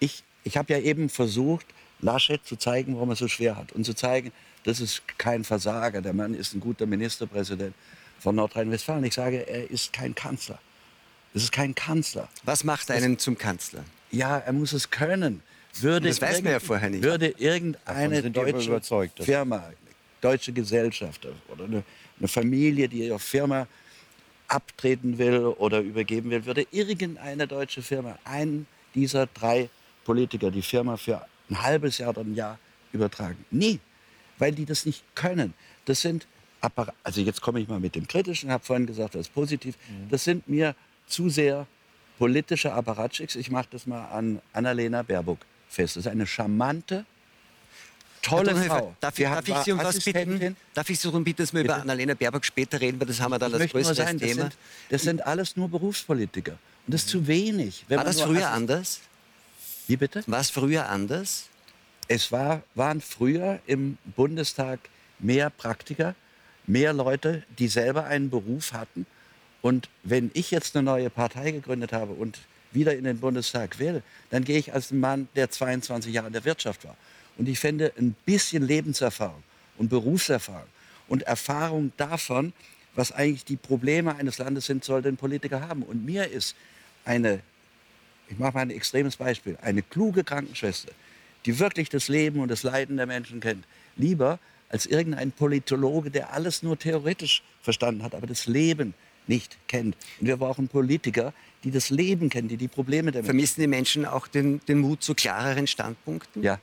Ich, ich habe ja eben versucht, Laschet zu zeigen, warum er so schwer hat. Und zu zeigen, das ist kein Versager. Der Mann ist ein guter Ministerpräsident von Nordrhein-Westfalen. Ich sage, er ist kein Kanzler. Das ist kein Kanzler. Was macht einen das, zum Kanzler? Ja, er muss es können. Würde das weiß man ja vorher nicht. Würde irgendeine deutsche Firma, deutsche Gesellschaft oder eine, eine Familie, die ihre Firma abtreten will oder übergeben will, würde irgendeine deutsche Firma einen dieser drei Politiker die Firma für ein halbes Jahr oder ein Jahr übertragen. Nie, weil die das nicht können. Das sind Apparat, also jetzt komme ich mal mit dem Kritischen, habe vorhin gesagt, das ist positiv. Mhm. Das sind mir zu sehr politische Apparatschicks. Ich mache das mal an Annalena Baerbock fest. Das ist eine charmante, tolle Frau. Darf, ich, darf ich Sie um was bitten? Darf ich Sie darum bitten, dass wir Bitte? über Annalena Baerbock später reden, weil das haben wir dann ich als größtes sagen, Thema. Das sind, das sind, alles nur Berufspolitiker. Und das ist zu wenig. War das früher anders? Wie bitte? War es früher anders? Es war, waren früher im Bundestag mehr Praktiker, mehr Leute, die selber einen Beruf hatten. Und wenn ich jetzt eine neue Partei gegründet habe und wieder in den Bundestag will, dann gehe ich als ein Mann, der 22 Jahre in der Wirtschaft war. Und ich finde, ein bisschen Lebenserfahrung und Berufserfahrung und Erfahrung davon, was eigentlich die Probleme eines Landes sind, sollte ein Politiker haben. Und mir ist eine, ich mache mal ein extremes Beispiel, eine kluge Krankenschwester, die wirklich das Leben und das Leiden der Menschen kennt, lieber als irgendein Politologe, der alles nur theoretisch verstanden hat, aber das Leben nicht kennt. Und wir brauchen Politiker, die das Leben kennen, die die Probleme der Menschen Vermissen die Menschen auch den, den Mut zu klareren Standpunkten? Ja.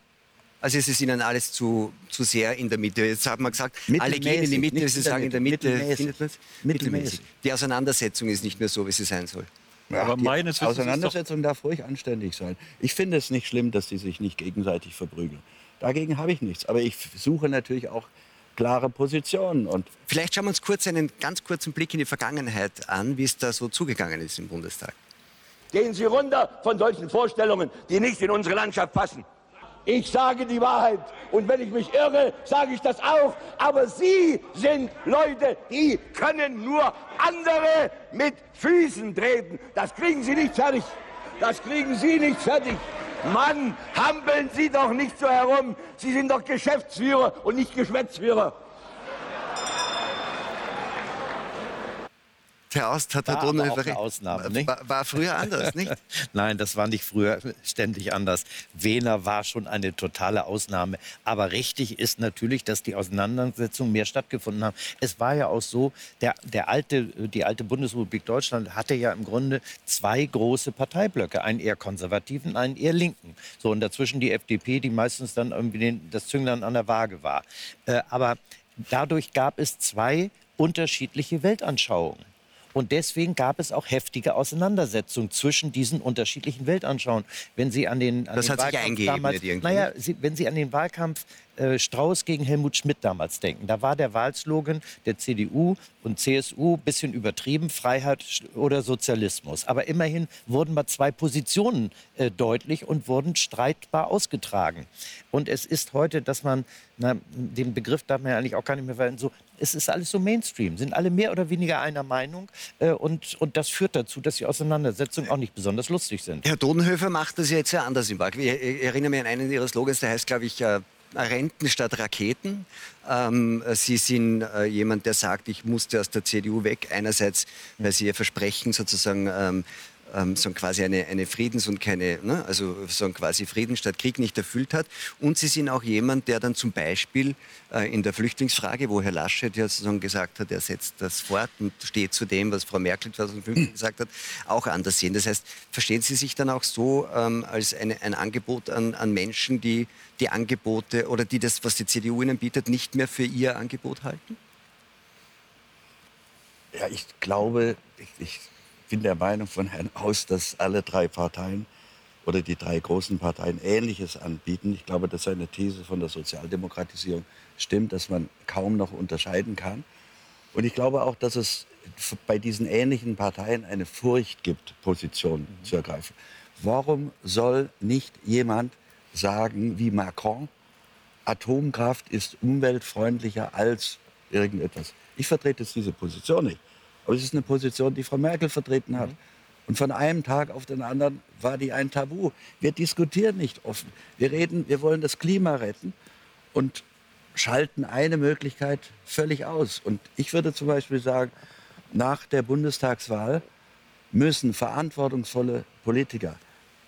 Also es ist Ihnen alles zu, zu sehr in der Mitte. Jetzt haben wir gesagt, alle gehen in die Mitte, Sie sagen in der Mitte. Mittelmäßig. Mittelmäßig. Die Auseinandersetzung ist nicht mehr so, wie sie sein soll. Ja, aber meines die Auseinandersetzung darf ruhig anständig sein. Ich finde es nicht schlimm, dass sie sich nicht gegenseitig verprügeln. Dagegen habe ich nichts. Aber ich suche natürlich auch klare Positionen. Und Vielleicht schauen wir uns kurz einen ganz kurzen Blick in die Vergangenheit an, wie es da so zugegangen ist im Bundestag. Gehen Sie runter von solchen Vorstellungen, die nicht in unsere Landschaft passen. Ich sage die Wahrheit. Und wenn ich mich irre, sage ich das auch. Aber Sie sind Leute, die können nur andere mit Füßen treten. Das kriegen Sie nicht fertig. Das kriegen Sie nicht fertig. Mann, hampeln Sie doch nicht so herum. Sie sind doch Geschäftsführer und nicht Geschwätzführer. Herr Aust hat Herr Donner Ausnahme, nicht? War, war, früher anders, nicht? Nein, das war nicht früher ständig anders. Wehner war schon eine totale Ausnahme. Aber richtig ist natürlich, dass die Auseinandersetzungen mehr stattgefunden haben. Es war ja auch so, der, der alte, die alte Bundesrepublik Deutschland hatte ja im Grunde zwei große Parteiblöcke, einen eher konservativen, einen eher linken. So und dazwischen die FDP, die meistens dann irgendwie den, das Zünglein an der Waage war. Äh, aber dadurch gab es zwei unterschiedliche Weltanschauungen. Und deswegen gab es auch heftige Auseinandersetzungen zwischen diesen unterschiedlichen Weltanschauungen. Wenn Sie an den, an das den hat Wahlkampf sich damals, naja, Sie, wenn Sie an den Wahlkampf äh, Strauß gegen Helmut Schmidt damals denken. Da war der Wahlslogan der CDU und CSU ein bisschen übertrieben, Freiheit oder Sozialismus. Aber immerhin wurden mal zwei Positionen äh, deutlich und wurden streitbar ausgetragen. Und es ist heute, dass man, na, den Begriff darf man ja eigentlich auch gar nicht mehr verwenden, so, es ist alles so Mainstream, sind alle mehr oder weniger einer Meinung. Äh, und, und das führt dazu, dass die Auseinandersetzungen auch nicht besonders lustig sind. Herr Dodenhöfer macht das ja jetzt ja anders im Park. Ich erinnere mich an einen Ihrer Slogans, der heißt, glaube ich, äh, Renten statt Raketen. Ähm, Sie sind äh, jemand, der sagt, ich musste aus der CDU weg. Einerseits, weil Sie Ihr Versprechen sozusagen ähm, ähm, so quasi eine, eine Friedens- und keine, ne, also so quasi Frieden statt Krieg nicht erfüllt hat. Und sie sind auch jemand, der dann zum Beispiel äh, in der Flüchtlingsfrage, wo Herr Laschet ja sozusagen gesagt hat, er setzt das fort und steht zu dem, was Frau Merkel 2015 gesagt hat, auch anders sehen. Das heißt, verstehen Sie sich dann auch so ähm, als eine, ein Angebot an, an Menschen, die die Angebote oder die das, was die CDU ihnen bietet, nicht mehr für ihr Angebot halten? Ja, ich glaube, ich, ich bin der Meinung von Herrn Aus, dass alle drei Parteien oder die drei großen Parteien Ähnliches anbieten. Ich glaube, dass seine These von der Sozialdemokratisierung stimmt, dass man kaum noch unterscheiden kann. Und ich glaube auch, dass es bei diesen ähnlichen Parteien eine Furcht gibt, Positionen mhm. zu ergreifen. Warum soll nicht jemand sagen wie Macron, Atomkraft ist umweltfreundlicher als irgendetwas? Ich vertrete jetzt diese Position nicht. Aber es ist eine Position, die Frau Merkel vertreten hat. Mhm. Und von einem Tag auf den anderen war die ein Tabu. Wir diskutieren nicht offen. Wir reden, wir wollen das Klima retten und schalten eine Möglichkeit völlig aus. Und ich würde zum Beispiel sagen, nach der Bundestagswahl müssen verantwortungsvolle Politiker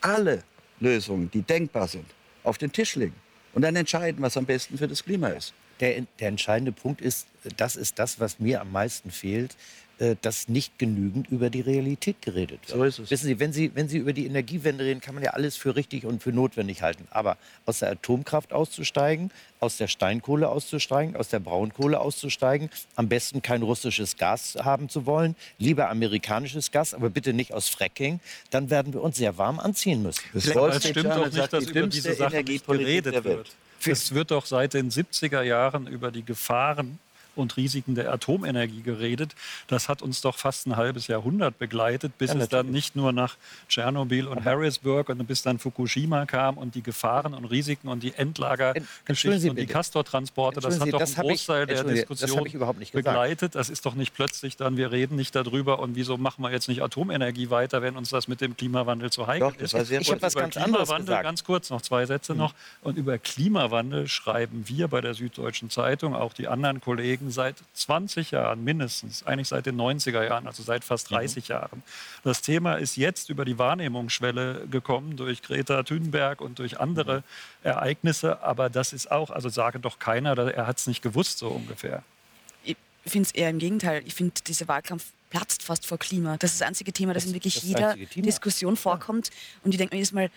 alle Lösungen, die denkbar sind, auf den Tisch legen und dann entscheiden, was am besten für das Klima ist. Der, der entscheidende Punkt ist, das ist das, was mir am meisten fehlt. Äh, dass nicht genügend über die Realität geredet wird. So ist es. Wissen Sie, wenn Sie, wenn Sie über die Energiewende reden, kann man ja alles für richtig und für notwendig halten. Aber aus der Atomkraft auszusteigen, aus der Steinkohle auszusteigen, aus der Braunkohle auszusteigen, am besten kein russisches Gas haben zu wollen, lieber amerikanisches Gas, aber bitte nicht aus Fracking, dann werden wir uns sehr warm anziehen müssen. Das stimmt doch nicht, dass über diese Sachen nicht geredet wird. Es wird doch seit den 70er Jahren über die Gefahren und Risiken der Atomenergie geredet. Das hat uns doch fast ein halbes Jahrhundert begleitet, bis ja, es dann nicht nur nach Tschernobyl und Harrisburg und bis dann Fukushima kam und die Gefahren und Risiken und die Endlagergeschichten und die Castor-Transporte. Das hat doch einen Großteil der Diskussion begleitet. Das ist doch nicht plötzlich dann, wir reden nicht darüber und wieso machen wir jetzt nicht Atomenergie weiter, wenn uns das mit dem Klimawandel zu heikel doch, ist. Ich habe was ganz Klimawandel, ganz kurz noch zwei Sätze mhm. noch. Und über Klimawandel schreiben wir bei der Süddeutschen Zeitung, auch die anderen Kollegen, Projekten seit 20 Jahren mindestens, eigentlich seit den 90er Jahren, also seit fast 30 mhm. Jahren. Das Thema ist jetzt über die Wahrnehmungsschwelle gekommen durch Greta Thunberg und durch andere mhm. Ereignisse, aber das ist auch, also sage doch keiner, er hat es nicht gewusst so ungefähr. Ich finde es eher im Gegenteil. Ich finde, dieser Wahlkampf platzt fast vor Klima. Das ist das einzige Thema, das, das in wirklich jeder Diskussion vorkommt. Und ich denke mir jedes Mal,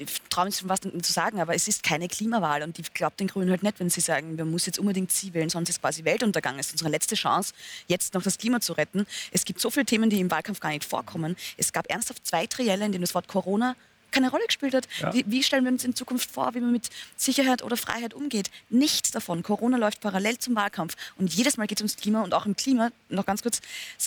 ich traue mich schon was zu sagen, aber es ist keine Klimawahl und ich glaube den Grünen halt nicht, wenn sie sagen, wir müssen jetzt unbedingt sie wählen, sonst ist quasi Weltuntergang. Es ist unsere letzte Chance, jetzt noch das Klima zu retten. Es gibt so viele Themen, die im Wahlkampf gar nicht vorkommen. Es gab ernsthaft zwei Trielle, in denen das Wort Corona keine Rolle gespielt hat. Ja. Wie, wie, stellen wir uns in Zukunft vor, wie man mit Sicherheit oder Freiheit umgeht? Nichts davon. Corona läuft parallel zum Wahlkampf und jedes Mal geht es ums Klima und auch im Klima, noch ganz kurz,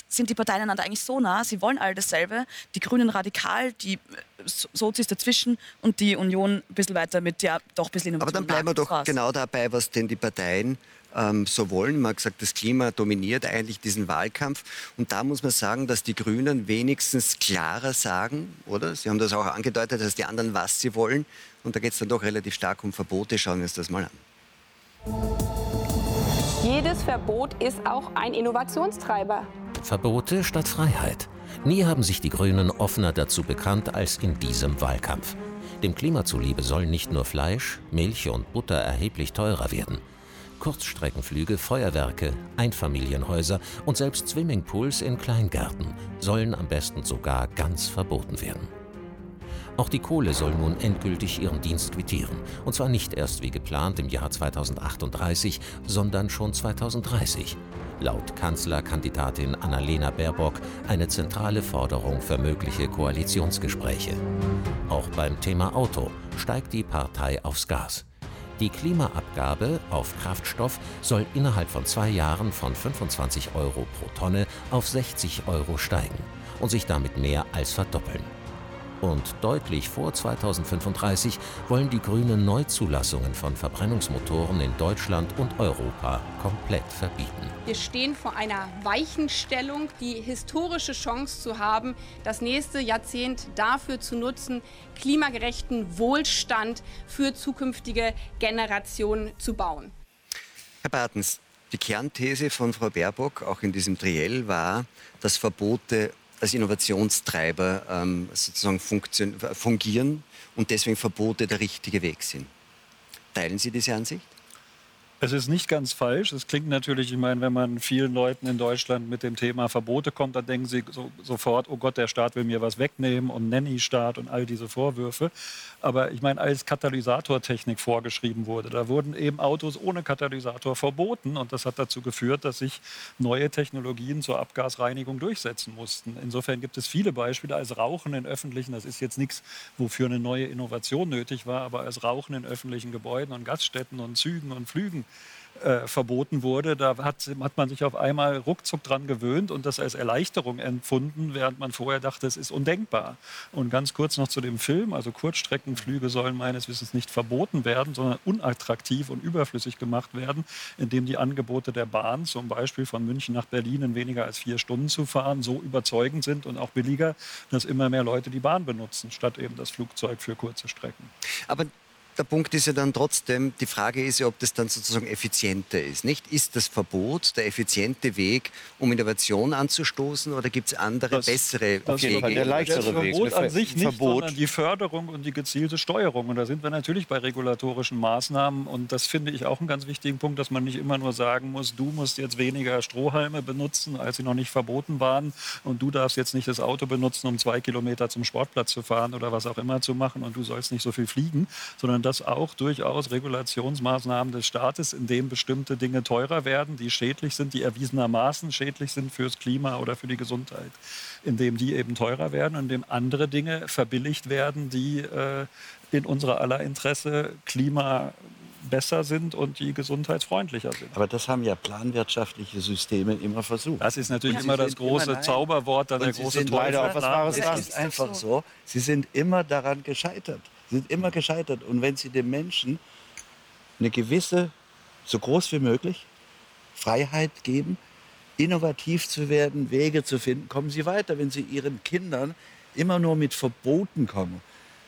sind die Parteien einander eigentlich so nah, sie wollen all dasselbe. Die Grünen radikal, die Sozis dazwischen und die Union ein bisschen weiter mit ja doch ein bisschen Aber dann bleiben wir doch genau dabei, was denn die Parteien ähm, so wollen. Man hat gesagt, das Klima dominiert eigentlich diesen Wahlkampf. Und da muss man sagen, dass die Grünen wenigstens klarer sagen, oder? Sie haben das auch angedeutet, dass die anderen, was sie wollen. Und da geht es dann doch relativ stark um Verbote. Schauen wir uns das mal an. Jedes Verbot ist auch ein Innovationstreiber. Verbote statt Freiheit. Nie haben sich die Grünen offener dazu bekannt als in diesem Wahlkampf. Dem Klima zuliebe sollen nicht nur Fleisch, Milch und Butter erheblich teurer werden. Kurzstreckenflüge, Feuerwerke, Einfamilienhäuser und selbst Swimmingpools in Kleingärten sollen am besten sogar ganz verboten werden. Auch die Kohle soll nun endgültig ihren Dienst quittieren. Und zwar nicht erst wie geplant im Jahr 2038, sondern schon 2030. Laut Kanzlerkandidatin Annalena Baerbock eine zentrale Forderung für mögliche Koalitionsgespräche. Auch beim Thema Auto steigt die Partei aufs Gas. Die Klimaabgabe auf Kraftstoff soll innerhalb von zwei Jahren von 25 Euro pro Tonne auf 60 Euro steigen und sich damit mehr als verdoppeln. Und deutlich vor 2035 wollen die Grünen Neuzulassungen von Verbrennungsmotoren in Deutschland und Europa komplett verbieten. Wir stehen vor einer Weichenstellung, die historische Chance zu haben, das nächste Jahrzehnt dafür zu nutzen, klimagerechten Wohlstand für zukünftige Generationen zu bauen. Herr Bartens, die Kernthese von Frau Baerbock, auch in diesem Triell, war, dass Verbote als Innovationstreiber ähm, sozusagen fungieren und deswegen Verbote der richtige Weg sind. Teilen Sie diese Ansicht? Es ist nicht ganz falsch. Es klingt natürlich, ich meine, wenn man vielen Leuten in Deutschland mit dem Thema Verbote kommt, dann denken sie so, sofort, oh Gott, der Staat will mir was wegnehmen und Nanny-Staat und all diese Vorwürfe. Aber ich meine, als Katalysatortechnik vorgeschrieben wurde, da wurden eben Autos ohne Katalysator verboten und das hat dazu geführt, dass sich neue Technologien zur Abgasreinigung durchsetzen mussten. Insofern gibt es viele Beispiele als Rauchen in öffentlichen, das ist jetzt nichts, wofür eine neue Innovation nötig war, aber als Rauchen in öffentlichen Gebäuden und Gaststätten und Zügen und Flügen äh, verboten wurde. Da hat, hat man sich auf einmal ruckzuck dran gewöhnt und das als Erleichterung empfunden, während man vorher dachte, es ist undenkbar. Und ganz kurz noch zu dem Film. Also Kurzstreckenflüge sollen meines Wissens nicht verboten werden, sondern unattraktiv und überflüssig gemacht werden, indem die Angebote der Bahn, zum Beispiel von München nach Berlin in weniger als vier Stunden zu fahren, so überzeugend sind und auch billiger, dass immer mehr Leute die Bahn benutzen, statt eben das Flugzeug für kurze Strecken. Aber der Punkt ist ja dann trotzdem, die Frage ist ja, ob das dann sozusagen effizienter ist. Nicht? Ist das Verbot der effiziente Weg, um Innovation anzustoßen oder gibt es andere, das, bessere das Wege? Fall der leichtere das Verbot Weg. an sich nicht, Verbot. sondern die Förderung und die gezielte Steuerung. Und da sind wir natürlich bei regulatorischen Maßnahmen. Und das finde ich auch einen ganz wichtigen Punkt, dass man nicht immer nur sagen muss, du musst jetzt weniger Strohhalme benutzen, als sie noch nicht verboten waren. Und du darfst jetzt nicht das Auto benutzen, um zwei Kilometer zum Sportplatz zu fahren oder was auch immer zu machen. Und du sollst nicht so viel fliegen, sondern das auch durchaus Regulationsmaßnahmen des Staates, in denen bestimmte Dinge teurer werden, die schädlich sind, die erwiesenermaßen schädlich sind fürs Klima oder für die Gesundheit, indem die eben teurer werden und indem andere Dinge verbilligt werden, die äh, in unserer aller Interesse Klima besser sind und die gesundheitsfreundlicher sind. Aber das haben ja planwirtschaftliche Systeme immer versucht. Das ist natürlich immer das große immer Zauberwort, dann der große Teufel. Auf was war es ist einfach so. Sie sind immer daran gescheitert. Sie sind immer gescheitert. Und wenn Sie dem Menschen eine gewisse, so groß wie möglich, Freiheit geben, innovativ zu werden, Wege zu finden, kommen Sie weiter. Wenn Sie Ihren Kindern immer nur mit Verboten kommen,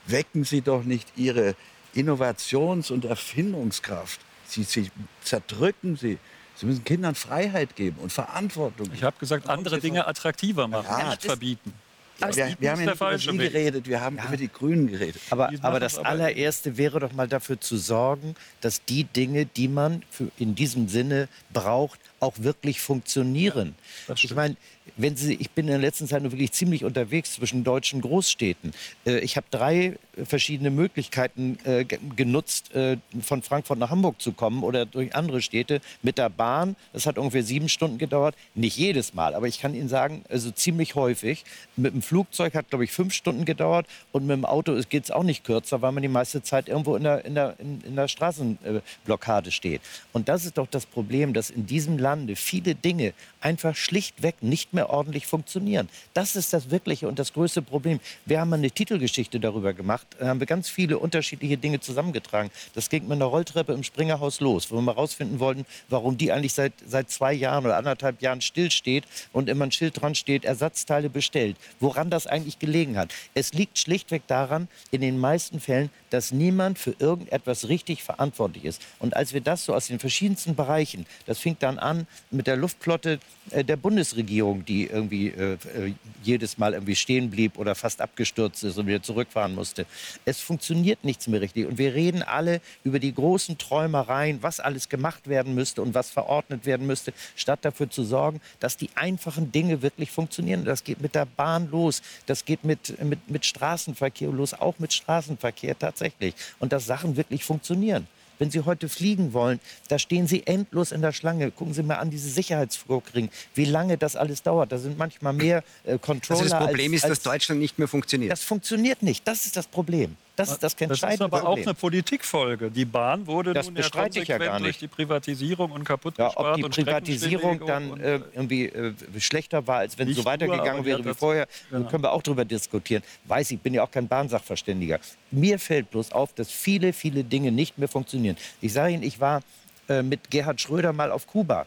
wecken Sie doch nicht Ihre Innovations- und Erfindungskraft. Sie, sie zerdrücken sie. Sie müssen Kindern Freiheit geben und Verantwortung. Ich habe gesagt, andere Dinge attraktiver machen, ja, nicht verbieten. Ja, wir, wir haben ja nicht über Sie geredet, wir haben ja. über die Grünen geredet. Aber, aber das allererste wäre doch mal dafür zu sorgen, dass die Dinge, die man in diesem Sinne braucht, auch wirklich funktionieren. Ich meine, wenn Sie, ich bin in der letzten Zeit nur wirklich ziemlich unterwegs zwischen deutschen Großstädten. Äh, ich habe drei verschiedene Möglichkeiten äh, genutzt, äh, von Frankfurt nach Hamburg zu kommen oder durch andere Städte mit der Bahn. Das hat ungefähr sieben Stunden gedauert. Nicht jedes Mal, aber ich kann Ihnen sagen, also ziemlich häufig. Mit dem Flugzeug hat, glaube ich, fünf Stunden gedauert und mit dem Auto geht es auch nicht kürzer, weil man die meiste Zeit irgendwo in der, in der, in, in der Straßenblockade steht. Und das ist doch das Problem, dass in diesem Lande viele Dinge einfach schlichtweg nicht mehr ordentlich funktionieren. Das ist das wirkliche und das größte Problem. Wir haben eine Titelgeschichte darüber gemacht, haben wir ganz viele unterschiedliche Dinge zusammengetragen. Das ging mit einer Rolltreppe im Springerhaus los, wo wir mal rausfinden wollten, warum die eigentlich seit, seit zwei Jahren oder anderthalb Jahren stillsteht und immer ein Schild dran steht, Ersatzteile bestellt. Woran das eigentlich gelegen hat. Es liegt schlichtweg daran, in den meisten Fällen, dass niemand für irgendetwas richtig verantwortlich ist. Und als wir das so aus den verschiedensten Bereichen, das fing dann an mit der Luftflotte äh, der Bundesregierung, die irgendwie äh, äh, jedes Mal irgendwie stehen blieb oder fast abgestürzt ist und wieder zurückfahren musste. Es funktioniert nichts mehr richtig. Und wir reden alle über die großen Träumereien, was alles gemacht werden müsste und was verordnet werden müsste, statt dafür zu sorgen, dass die einfachen Dinge wirklich funktionieren. Das geht mit der Bahn los, das geht mit, mit, mit Straßenverkehr los, auch mit Straßenverkehr tatsächlich. Und dass Sachen wirklich funktionieren. Wenn Sie heute fliegen wollen, da stehen Sie endlos in der Schlange. Gucken Sie mal an diese Sicherheitsvorkriegen, wie lange das alles dauert. Da sind manchmal mehr äh, Controller. Also das Problem als, ist, dass Deutschland nicht mehr funktioniert. Das funktioniert nicht. Das ist das Problem. Das ist das entscheidende Das ist aber auch eine Politikfolge. Die Bahn wurde das nun ja konsequent ja durch die Privatisierung und kaputt ja, Ob die Privatisierung dann äh, irgendwie äh, schlechter war, als wenn es so weitergegangen wäre wie vorher, genau. können wir auch darüber diskutieren. Weiß ich, bin ja auch kein Bahnsachverständiger. Mir fällt bloß auf, dass viele, viele Dinge nicht mehr funktionieren. Ich sage Ihnen, ich war äh, mit Gerhard Schröder mal auf Kuba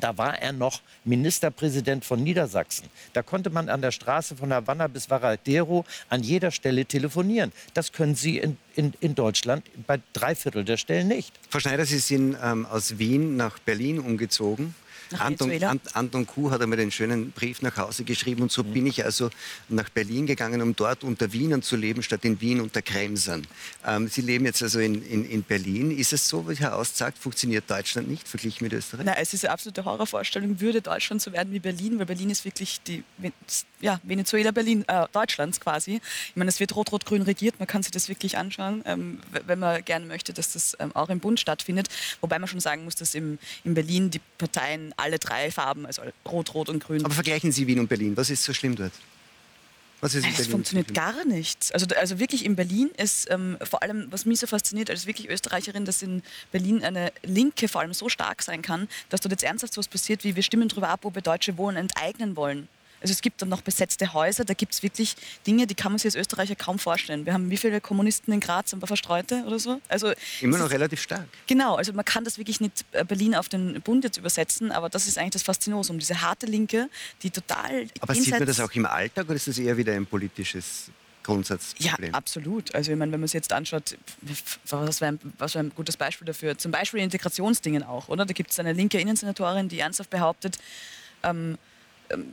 da war er noch Ministerpräsident von Niedersachsen. Da konnte man an der Straße von Havanna bis Varadero an jeder Stelle telefonieren. Das können Sie in, in, in Deutschland bei drei Viertel der Stellen nicht. Frau Schneider, Sie sind ähm, aus Wien nach Berlin umgezogen. Anton, Anton Kuh hat einmal den schönen Brief nach Hause geschrieben und so mhm. bin ich also nach Berlin gegangen, um dort unter Wienern zu leben, statt in Wien unter Kremsern. Ähm, Sie leben jetzt also in, in, in, Berlin. Ist es so, wie Herr Aust sagt, funktioniert Deutschland nicht verglichen mit Österreich? Nein, es ist eine absolute Horrorvorstellung, würde Deutschland so werden wie Berlin, weil Berlin ist wirklich die ja, Venezuela Berlin äh, Deutschlands quasi. Ich meine, es wird rot-rot-grün regiert, man kann sich das wirklich anschauen, ähm, wenn man gerne möchte, dass das ähm, auch im Bund stattfindet. Wobei man schon sagen muss, dass im, in Berlin die Parteien alle drei Farben, also Rot, Rot und Grün. Aber vergleichen Sie Wien und Berlin. Was ist so schlimm dort? Was ist es funktioniert gar nicht. Also, also wirklich in Berlin ist ähm, vor allem, was mich so fasziniert als wirklich Österreicherin, dass in Berlin eine Linke vor allem so stark sein kann, dass dort jetzt ernsthaft so was passiert, wie wir stimmen darüber ab, ob wir deutsche Wohnen enteignen wollen. Also es gibt dann noch besetzte Häuser, da gibt es wirklich Dinge, die kann man sich als Österreicher kaum vorstellen. Wir haben wie viele Kommunisten in Graz, ein paar Verstreute oder so? Also Immer noch ist, relativ stark. Genau, also man kann das wirklich nicht äh, Berlin auf den Bund jetzt übersetzen, aber das ist eigentlich das Faszinosum, diese harte Linke, die total... Aber sieht man das auch im Alltag oder ist das eher wieder ein politisches Grundsatzproblem. Ja, absolut. Also ich meine, wenn man es jetzt anschaut, was wäre ein, wär ein gutes Beispiel dafür? Zum Beispiel Integrationsdingen auch, oder? Da gibt es eine linke Innensenatorin, die ernsthaft behauptet, ähm, ähm,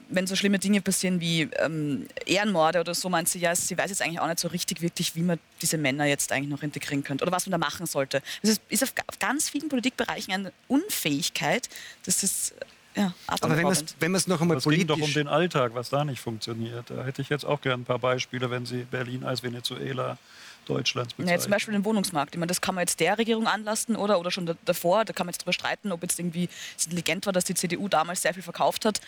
wenn so schlimme Dinge passieren wie ähm, Ehrenmorde oder so, meint sie, ja, sie weiß jetzt eigentlich auch nicht so richtig wirklich, wie man diese Männer jetzt eigentlich noch integrieren könnte oder was man da machen sollte. Es ist auf, auf ganz vielen Politikbereichen eine Unfähigkeit, das ist ja, aber wenn man es noch einmal es politisch... Es ging doch um den Alltag, was da nicht funktioniert. Da hätte ich jetzt auch gerne ein paar Beispiele, wenn Sie Berlin als Venezuela Deutschlands bezeichnen. Ja, zum Beispiel den Wohnungsmarkt. Ich meine, das kann man jetzt der Regierung anlasten oder, oder schon davor. Da kann man jetzt darüber streiten, ob jetzt irgendwie es intelligent war, dass die CDU damals sehr viel verkauft hat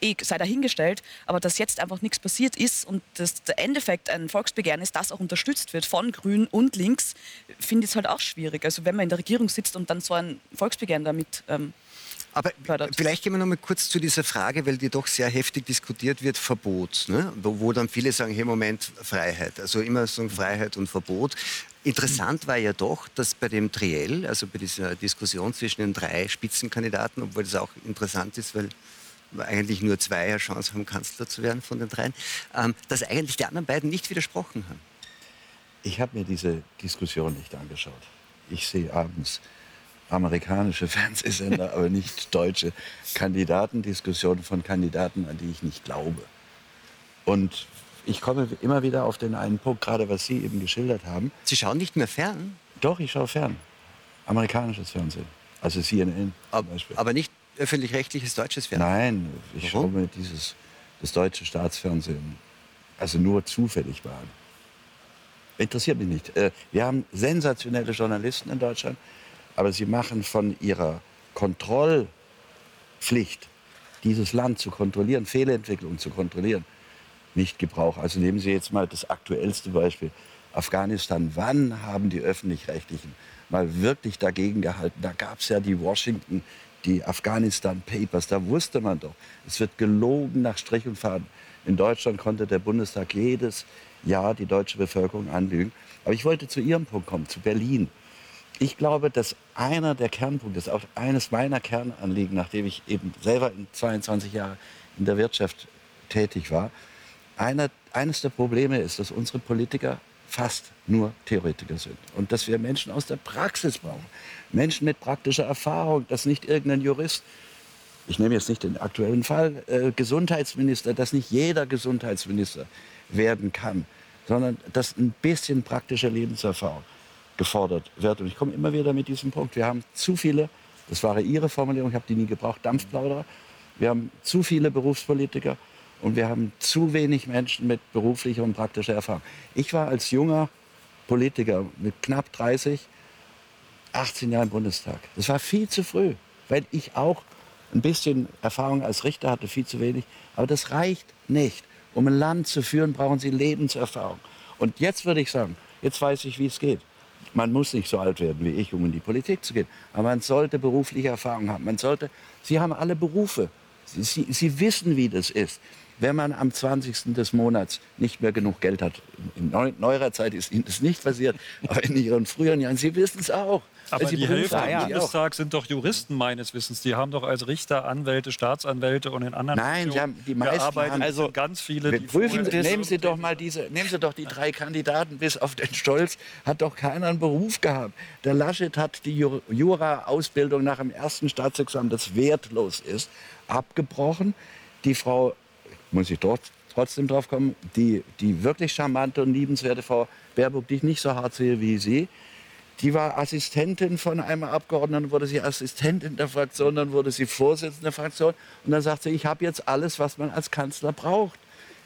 eh, sei dahingestellt, aber dass jetzt einfach nichts passiert ist und dass der Endeffekt ein Volksbegehren ist, das auch unterstützt wird von Grün und Links, finde ich es halt auch schwierig. Also wenn man in der Regierung sitzt und dann so ein Volksbegehren damit ähm, aber vielleicht gehen wir noch mal kurz zu dieser Frage, weil die doch sehr heftig diskutiert wird, Verbot. Ne? Wo, wo, dann viele sagen, hey Moment, Freiheit. Also immer so Freiheit und Verbot. Interessant war ja doch, dass bei dem Triell, also bei dieser Diskussion zwischen den drei Spitzenkandidaten, obwohl das auch interessant ist, weil eigentlich nur zwei eine Chance haben, Kanzler zu werden von den dreien, ähm, dass eigentlich die anderen beiden nicht widersprochen haben. Ich habe mir diese Diskussion nicht angeschaut. Ich sehe abends amerikanische Fernsehsender, aber nicht deutsche Kandidatendiskussionen von Kandidaten, an die ich nicht glaube. Und ich komme immer wieder auf den einen Punkt, gerade was Sie eben geschildert haben. Sie schauen nicht mehr fern? Doch, ich schaue fern. Amerikanisches Fernsehen. Also CNN zum Beispiel. Aber nicht öffentlich-rechtliches deutsches Fernsehen? Nein, ich Warum? schaue mir dieses, das deutsche Staatsfernsehen also nur zufällig wahr. Interessiert mich nicht. Äh, wir haben sensationelle Journalisten in Deutschland, aber sie machen von ihrer Kontrollpflicht, dieses Land zu kontrollieren, Fehlentwicklungen zu kontrollieren, nicht Gebrauch. Also nehmen Sie jetzt mal das aktuellste Beispiel. Afghanistan. Wann haben die Öffentlich-Rechtlichen mal wirklich dagegen gehalten? Da gab es ja die Washington die Afghanistan Papers, da wusste man doch, es wird gelogen nach Strich und Faden. In Deutschland konnte der Bundestag jedes Jahr die deutsche Bevölkerung anlügen. Aber ich wollte zu Ihrem Punkt kommen, zu Berlin. Ich glaube, dass einer der Kernpunkte ist, auch eines meiner Kernanliegen, nachdem ich eben selber 22 Jahre in der Wirtschaft tätig war, einer, eines der Probleme ist, dass unsere Politiker fast nur Theoretiker sind und dass wir Menschen aus der Praxis brauchen. Menschen mit praktischer Erfahrung, dass nicht irgendein Jurist, ich nehme jetzt nicht den aktuellen Fall, äh, Gesundheitsminister, dass nicht jeder Gesundheitsminister werden kann, sondern dass ein bisschen praktische Lebenserfahrung gefordert wird. Und ich komme immer wieder mit diesem Punkt. Wir haben zu viele, das war Ihre Formulierung, ich habe die nie gebraucht, Dampfplauderer. Wir haben zu viele Berufspolitiker und wir haben zu wenig Menschen mit beruflicher und praktischer Erfahrung. Ich war als junger Politiker mit knapp 30 18 Jahre im Bundestag. Das war viel zu früh, weil ich auch ein bisschen Erfahrung als Richter hatte, viel zu wenig. Aber das reicht nicht. Um ein Land zu führen, brauchen Sie Lebenserfahrung. Und jetzt würde ich sagen, Jetzt weiß ich, wie es geht. Man muss nicht so alt werden wie ich, um in die Politik zu gehen. Aber man sollte berufliche Erfahrung haben. Man sollte, Sie haben alle Berufe. Sie, Sie, Sie wissen, wie das ist wenn man am 20. des Monats nicht mehr genug Geld hat. In neuerer Zeit ist Ihnen das nicht passiert, aber in Ihren früheren Jahren, Sie wissen es auch. Aber die Hälfte im Bundestag sind doch Juristen meines Wissens. Die haben doch als Richter, Anwälte, Staatsanwälte und in anderen Nein, die, haben, die meisten gearbeitet. Haben, also ganz viele. Prüfen, nehmen Sie doch mal diese, nehmen Sie doch die drei Kandidaten bis auf den Stolz. Hat doch keiner einen Beruf gehabt. Der Laschet hat die Jura-Ausbildung nach dem ersten Staatsexamen, das wertlos ist, abgebrochen. Die Frau muss ich dort trotzdem drauf kommen, die, die wirklich charmante und liebenswerte Frau Baerbock, die ich nicht so hart sehe wie Sie, die war Assistentin von einem Abgeordneten, dann wurde sie Assistentin der Fraktion, dann wurde sie Vorsitzende der Fraktion und dann sagt sie, ich habe jetzt alles, was man als Kanzler braucht.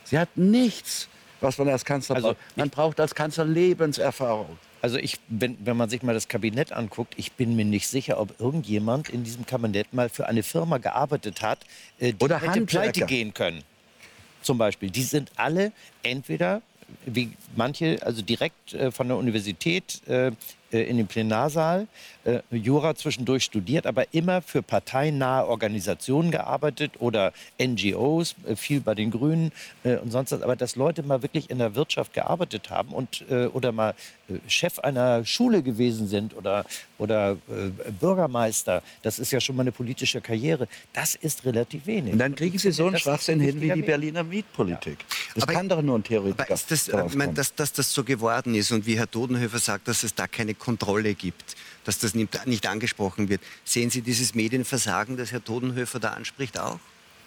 Sie hat nichts, was man als Kanzler also, braucht. Man braucht als Kanzler Lebenserfahrung. Also ich, wenn, wenn man sich mal das Kabinett anguckt, ich bin mir nicht sicher, ob irgendjemand in diesem Kabinett mal für eine Firma gearbeitet hat, äh, die Oder hätte pleite gehen können zum Beispiel, die sind alle entweder wie manche, also direkt äh, von der Universität äh, äh, in den Plenarsaal, äh, Jura zwischendurch studiert, aber immer für parteinahe Organisationen gearbeitet oder NGOs, äh, viel bei den Grünen äh, und sonst was. Aber dass Leute mal wirklich in der Wirtschaft gearbeitet haben und oder mal Chef einer Schule gewesen sind oder, oder Bürgermeister, das ist ja schon mal eine politische Karriere. Das ist relativ wenig. Und dann kriegen Sie so einen Schwachsinn hin wie die Berliner Mietpolitik. Das aber, kann doch nur ein Theoretiker. Aber ist das, ich meine, dass, dass das so geworden ist und wie Herr Todenhöfer sagt, dass es da keine Kontrolle gibt, dass das nicht angesprochen wird. Sehen Sie dieses Medienversagen, das Herr Todenhöfer da anspricht, auch?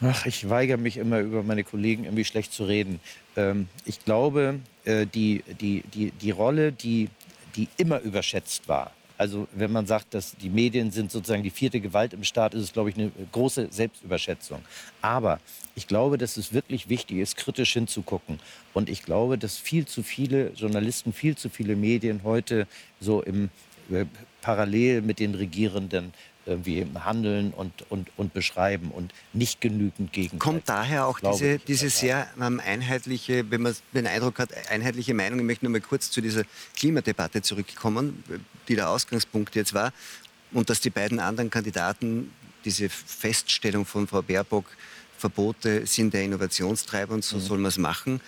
Ach, ich weigere mich immer über meine Kollegen irgendwie schlecht zu reden. Ähm, ich glaube, äh, die, die, die, die Rolle, die, die immer überschätzt war, also wenn man sagt, dass die Medien sind sozusagen die vierte Gewalt im Staat, ist es, glaube ich, eine große Selbstüberschätzung. Aber ich glaube, dass es wirklich wichtig ist, kritisch hinzugucken. Und ich glaube, dass viel zu viele Journalisten, viel zu viele Medien heute so im äh, parallel mit den Regierenden irgendwie handeln und, und, und beschreiben und nicht genügend gegen. Kommt daher auch diese, diese sehr ähm, einheitliche, wenn man den Eindruck hat, einheitliche Meinung, ich möchte nur mal kurz zu dieser Klimadebatte zurückkommen, die der Ausgangspunkt jetzt war, und dass die beiden anderen Kandidaten diese Feststellung von Frau Baerbock, Verbote sind der Innovationstreiber und so mhm. soll man es machen,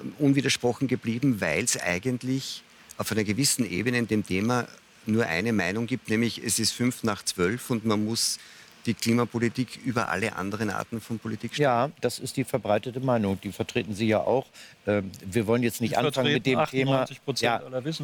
ähm, unwidersprochen geblieben, weil es eigentlich auf einer gewissen Ebene in dem Thema nur eine Meinung gibt, nämlich es ist fünf nach zwölf und man muss die Klimapolitik über alle anderen Arten von Politik stellen. Ja, das ist die verbreitete Meinung. Die vertreten Sie ja auch. Ähm, wir wollen jetzt nicht anfangen mit dem Thema. Ja,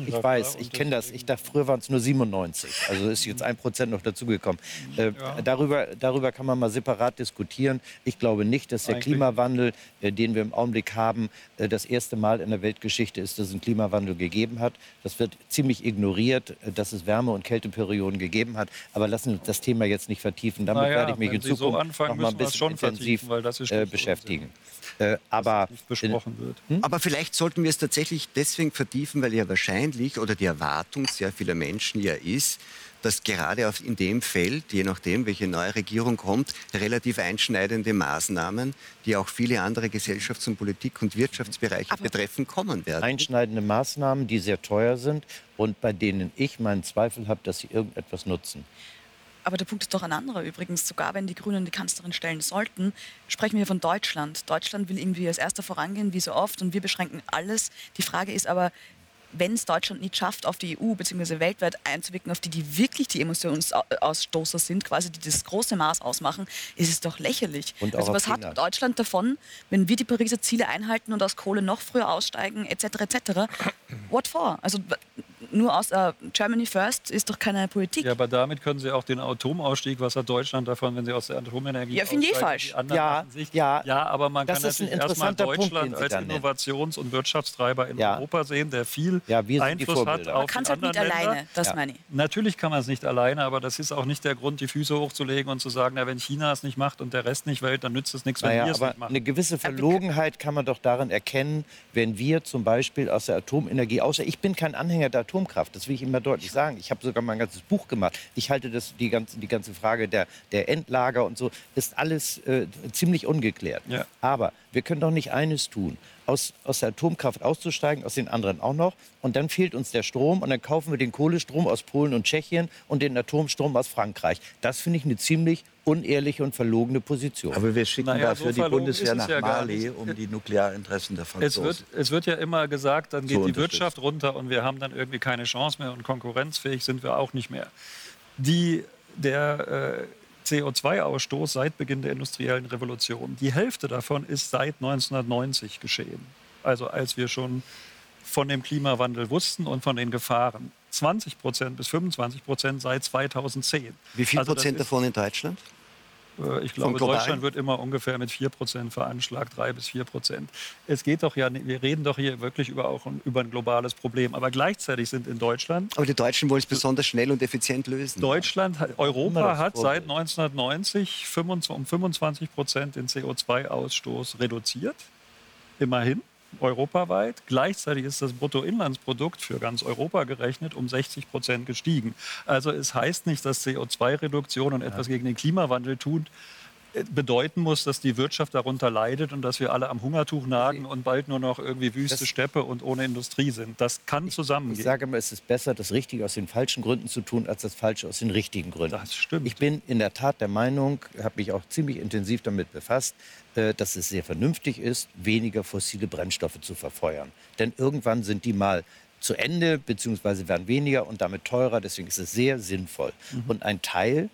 ich weiß, ich kenne das. Ich dachte, früher waren es nur 97. Also ist jetzt ein Prozent noch dazugekommen. Äh, ja. darüber, darüber kann man mal separat diskutieren. Ich glaube nicht, dass der Eigentlich. Klimawandel, äh, den wir im Augenblick haben, äh, das erste Mal in der Weltgeschichte ist, dass es einen Klimawandel gegeben hat. Das wird ziemlich ignoriert, äh, dass es Wärme- und Kälteperioden gegeben hat. Aber lassen wir das Thema jetzt nicht vertiefen. Damit naja, werde ich mich in Zukunft so anfangen, noch mal ein bisschen intensiv äh, beschäftigen. Äh, aber, besprochen wird. Hm? aber vielleicht sollten wir es tatsächlich deswegen vertiefen, weil ja wahrscheinlich oder die Erwartung sehr vieler Menschen ja ist, dass gerade in dem Feld, je nachdem, welche neue Regierung kommt, relativ einschneidende Maßnahmen, die auch viele andere Gesellschafts- und Politik- und Wirtschaftsbereiche Aber betreffen, kommen werden. Einschneidende Maßnahmen, die sehr teuer sind und bei denen ich meinen Zweifel habe, dass sie irgendetwas nutzen. Aber der Punkt ist doch ein anderer übrigens. Sogar wenn die Grünen die Kanzlerin stellen sollten, sprechen wir von Deutschland. Deutschland will irgendwie als erster vorangehen, wie so oft, und wir beschränken alles. Die Frage ist aber, wenn es Deutschland nicht schafft, auf die EU bzw. weltweit einzuwirken, auf die, die wirklich die Emissionsausstoßer sind, quasi die das große Maß ausmachen, ist es doch lächerlich. Und also was hat Deutschland davon, wenn wir die Pariser Ziele einhalten und aus Kohle noch früher aussteigen, etc. etc. What for? Also nur aus äh, Germany First ist doch keine Politik. Ja, aber damit können Sie auch den Atomausstieg, was hat Deutschland davon, wenn Sie aus der Atomenergie Ja, finde ich falsch. Ja, ja, ja, aber man kann natürlich erstmal Deutschland Punkt, als Innovations- und Wirtschaftstreiber in ja. Europa sehen, der viel ja, Einfluss hat auf man kann es halt nicht alleine, das meine ich. Natürlich kann man es nicht alleine, aber das ist auch nicht der Grund, die Füße hochzulegen und zu sagen, na, wenn China es nicht macht und der Rest nicht will, dann nützt es nichts, wenn naja, wir es nicht machen. Eine gewisse Verlogenheit kann man doch darin erkennen, wenn wir zum Beispiel aus der Atomenergie, außer ich bin kein Anhänger der Atomkraft, das will ich immer deutlich sagen. Ich habe sogar mal ein ganzes Buch gemacht. Ich halte das, die, ganze, die ganze Frage der, der Endlager und so, ist alles äh, ziemlich ungeklärt. Ja. Aber Wir können doch nicht eines tun, aus, aus der Atomkraft auszusteigen, aus den anderen auch noch. Und dann fehlt uns der Strom und dann kaufen wir den Kohlestrom aus Polen und Tschechien und den Atomstrom aus Frankreich. Das finde ich eine ziemlich unehrliche und verlogene Position. Aber wir schicken naja, dafür so die Bundeswehr nach ja Mali, um die Nuklearinteressen der Franzosen. Es wird, es wird ja immer gesagt, dann geht die Wirtschaft runter und wir haben dann irgendwie keine Chance mehr und konkurrenzfähig sind wir auch nicht mehr. Die, der äh, CO2-Ausstoß seit Beginn der industriellen Revolution, die Hälfte davon ist seit 1990 geschehen. Also als wir schon von dem Klimawandel wussten und von den Gefahren. 20 Prozent bis 25 Prozent seit 2010. Wie viel also Prozent davon in Deutschland? Äh, ich glaube, Deutschland wird immer ungefähr mit 4 Prozent veranschlagt, 3 bis 4 Prozent. Es geht doch ja, wir reden doch hier wirklich über, auch über ein globales Problem. Aber gleichzeitig sind in Deutschland. Aber die Deutschen wollen es besonders schnell und effizient lösen. Deutschland, Europa hat seit 1990 um 25 Prozent den CO2-Ausstoß reduziert. Immerhin europaweit. Gleichzeitig ist das Bruttoinlandsprodukt für ganz Europa gerechnet um 60 Prozent gestiegen. Also es heißt nicht, dass CO2-Reduktion und etwas gegen den Klimawandel tut, bedeuten muss, dass die Wirtschaft darunter leidet und dass wir alle am Hungertuch nagen und bald nur noch irgendwie Wüste, das, Steppe und ohne Industrie sind. Das kann zusammengehen. Ich sage immer, es ist besser, das Richtige aus den falschen Gründen zu tun, als das Falsche aus den richtigen Gründen. Das stimmt. Ich bin in der Tat der Meinung, habe mich auch ziemlich intensiv damit befasst, äh, dass es sehr vernünftig ist, weniger fossile Brennstoffe zu verfeuern. Denn irgendwann sind die mal zu Ende, beziehungsweise werden weniger und damit teurer. Deswegen ist es sehr sinnvoll. Mhm. Und ein Teil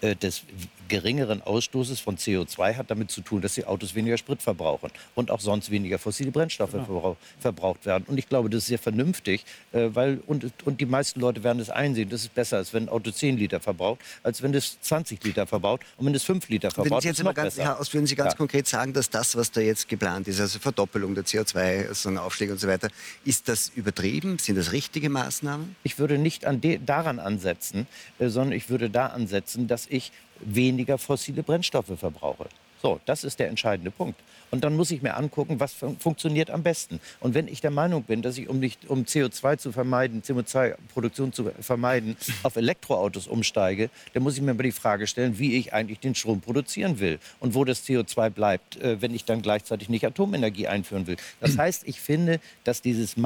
äh, des geringeren Ausstoßes von CO2 hat damit zu tun, dass die Autos weniger Sprit verbrauchen und auch sonst weniger fossile Brennstoffe genau. verbraucht werden. Und ich glaube, das ist sehr vernünftig, äh, weil und, und die meisten Leute werden es einsehen, das ist besser, als wenn ein Auto 10 Liter verbraucht, als wenn es 20 Liter verbraucht und wenn es 5 Liter verbraucht. Wenn Sie jetzt mal ganz, Herr Aus, würden Sie ganz ja. konkret sagen, dass das, was da jetzt geplant ist, also Verdoppelung der CO2-Aufschläge und so weiter, ist das übertrieben? Sind das richtige Maßnahmen? Ich würde nicht an daran ansetzen, äh, sondern ich würde da ansetzen, dass ich weniger fossile Brennstoffe verbrauche. So, das ist der entscheidende Punkt. Und dann muss ich mir angucken, was fun funktioniert am besten. Und wenn ich der Meinung bin, dass ich, um, nicht, um CO2 zu vermeiden, CO2-Produktion zu vermeiden, auf Elektroautos umsteige, dann muss ich mir mal die Frage stellen, wie ich eigentlich den Strom produzieren will und wo das CO2 bleibt, äh, wenn ich dann gleichzeitig nicht Atomenergie einführen will. Das heißt, ich finde, dass dieses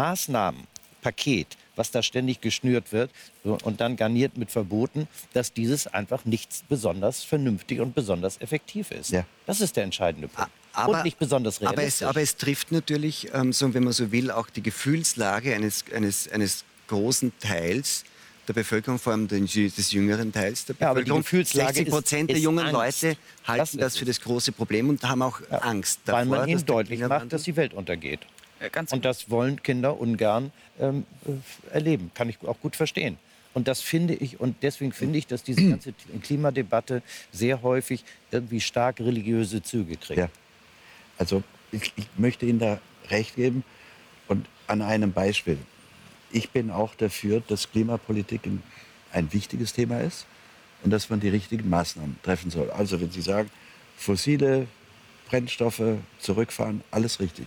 Maßnahmenpaket was da ständig geschnürt wird und dann garniert mit Verboten, dass dieses einfach nicht besonders vernünftig und besonders effektiv ist. Ja. Das ist der entscheidende Punkt. Aber, und nicht besonders realistisch. Aber es, aber es trifft natürlich, ähm, so, wenn man so will, auch die Gefühlslage eines, eines, eines großen Teils der Bevölkerung, vor allem des jüngeren Teils der Bevölkerung. Ja, 60 Prozent der jungen Angst. Leute halten das, das für das große Problem und haben auch ja, Angst davor. Weil man ihnen deutlich macht, dass die Welt untergeht. Ganz und das wollen Kinder ungern ähm, äh, erleben. Kann ich auch gut verstehen. Und das finde ich, und deswegen finde ich, dass diese ganze Klimadebatte sehr häufig irgendwie stark religiöse Züge kriegt. Ja. Also ich, ich möchte Ihnen da recht geben und an einem Beispiel. Ich bin auch dafür, dass Klimapolitik ein, ein wichtiges Thema ist und dass man die richtigen Maßnahmen treffen soll. Also wenn Sie sagen, fossile Brennstoffe zurückfahren, alles richtig.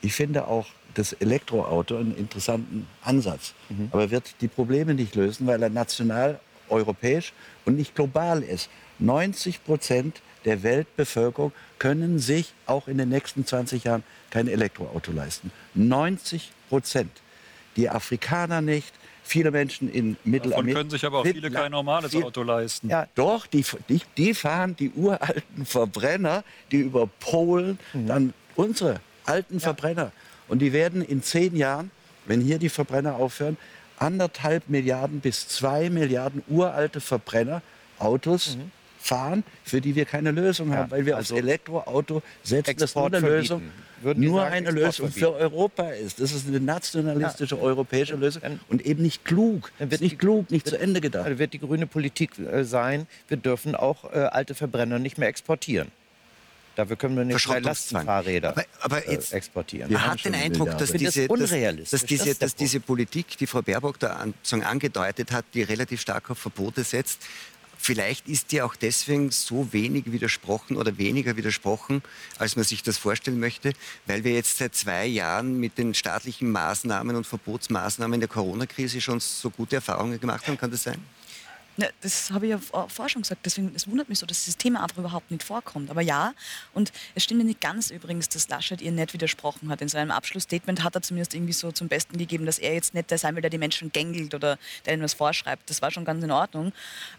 Ich finde auch das Elektroauto einen interessanten Ansatz. Mhm. Aber wird die Probleme nicht lösen, weil er national, europäisch und nicht global ist. 90 Prozent der Weltbevölkerung können sich auch in den nächsten 20 Jahren kein Elektroauto leisten. 90 Prozent. Die Afrikaner nicht, viele Menschen in Mittelamerika. Davon können sich aber auch viele kein normales Auto leisten. Ja, doch, die, die, die fahren die uralten Verbrenner, die über Polen mhm. dann unsere alten ja. Verbrenner. Und die werden in zehn Jahren, wenn hier die Verbrenner aufhören, anderthalb Milliarden bis zwei Milliarden uralte Verbrennerautos mhm. fahren, für die wir keine Lösung haben, weil wir also aufs Elektroauto setzen, das nur eine Lösung, nur sagen, eine Lösung für Europa ist. Das ist eine nationalistische ja. europäische Lösung und eben nicht klug. Dann wird nicht die, klug, nicht wird, zu Ende gedacht. Dann wird die grüne Politik äh, sein, wir dürfen auch äh, alte Verbrenner nicht mehr exportieren. Dafür können wir nicht drei Lastenfahrräder aber, aber äh, jetzt, exportieren. Man hat den Eindruck, dass diese, das dass, dass, diese, das dass diese Politik, die Frau Baerbock da an, angedeutet hat, die relativ stark auf Verbote setzt, Vielleicht ist die auch deswegen so wenig widersprochen oder weniger widersprochen, als man sich das vorstellen möchte, weil wir jetzt seit zwei Jahren mit den staatlichen Maßnahmen und Verbotsmaßnahmen der Corona-Krise schon so gute Erfahrungen gemacht haben. Kann das sein? Ne, das habe ich ja vorher schon gesagt. Deswegen, es wundert mich so, dass dieses Thema einfach überhaupt nicht vorkommt. Aber ja, und es stimmt ja nicht ganz übrigens, dass Laschet ihr nicht widersprochen hat. In seinem Abschlussstatement hat er zumindest irgendwie so zum Besten gegeben, dass er jetzt nicht der sein will, der die Menschen gängelt oder der ihnen was vorschreibt. Das war schon ganz in Ordnung.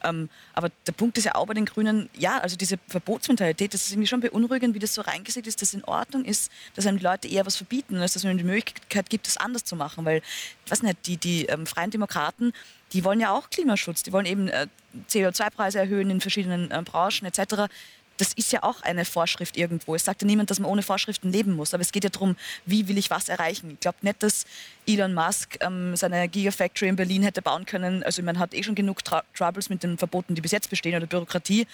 Ähm, aber der Punkt ist ja auch bei den Grünen, ja, also diese Verbotsmentalität, das ist irgendwie schon beunruhigend, wie das so reingesagt ist, dass es in Ordnung ist, dass einem die Leute eher was verbieten, als dass man die Möglichkeit gibt, das anders zu machen. Weil, ich weiß nicht, die, die ähm, Freien Demokraten, die wollen ja auch Klimaschutz, die wollen eben äh, CO2-Preise erhöhen in verschiedenen äh, Branchen etc. Das ist ja auch eine Vorschrift irgendwo. Es sagt ja niemand, dass man ohne Vorschriften leben muss. Aber es geht ja darum, wie will ich was erreichen. Ich glaube nicht, dass Elon Musk ähm, seine Gigafactory in Berlin hätte bauen können. Also man hat eh schon genug Tra Troubles mit den Verboten, die bis jetzt bestehen oder Bürokratie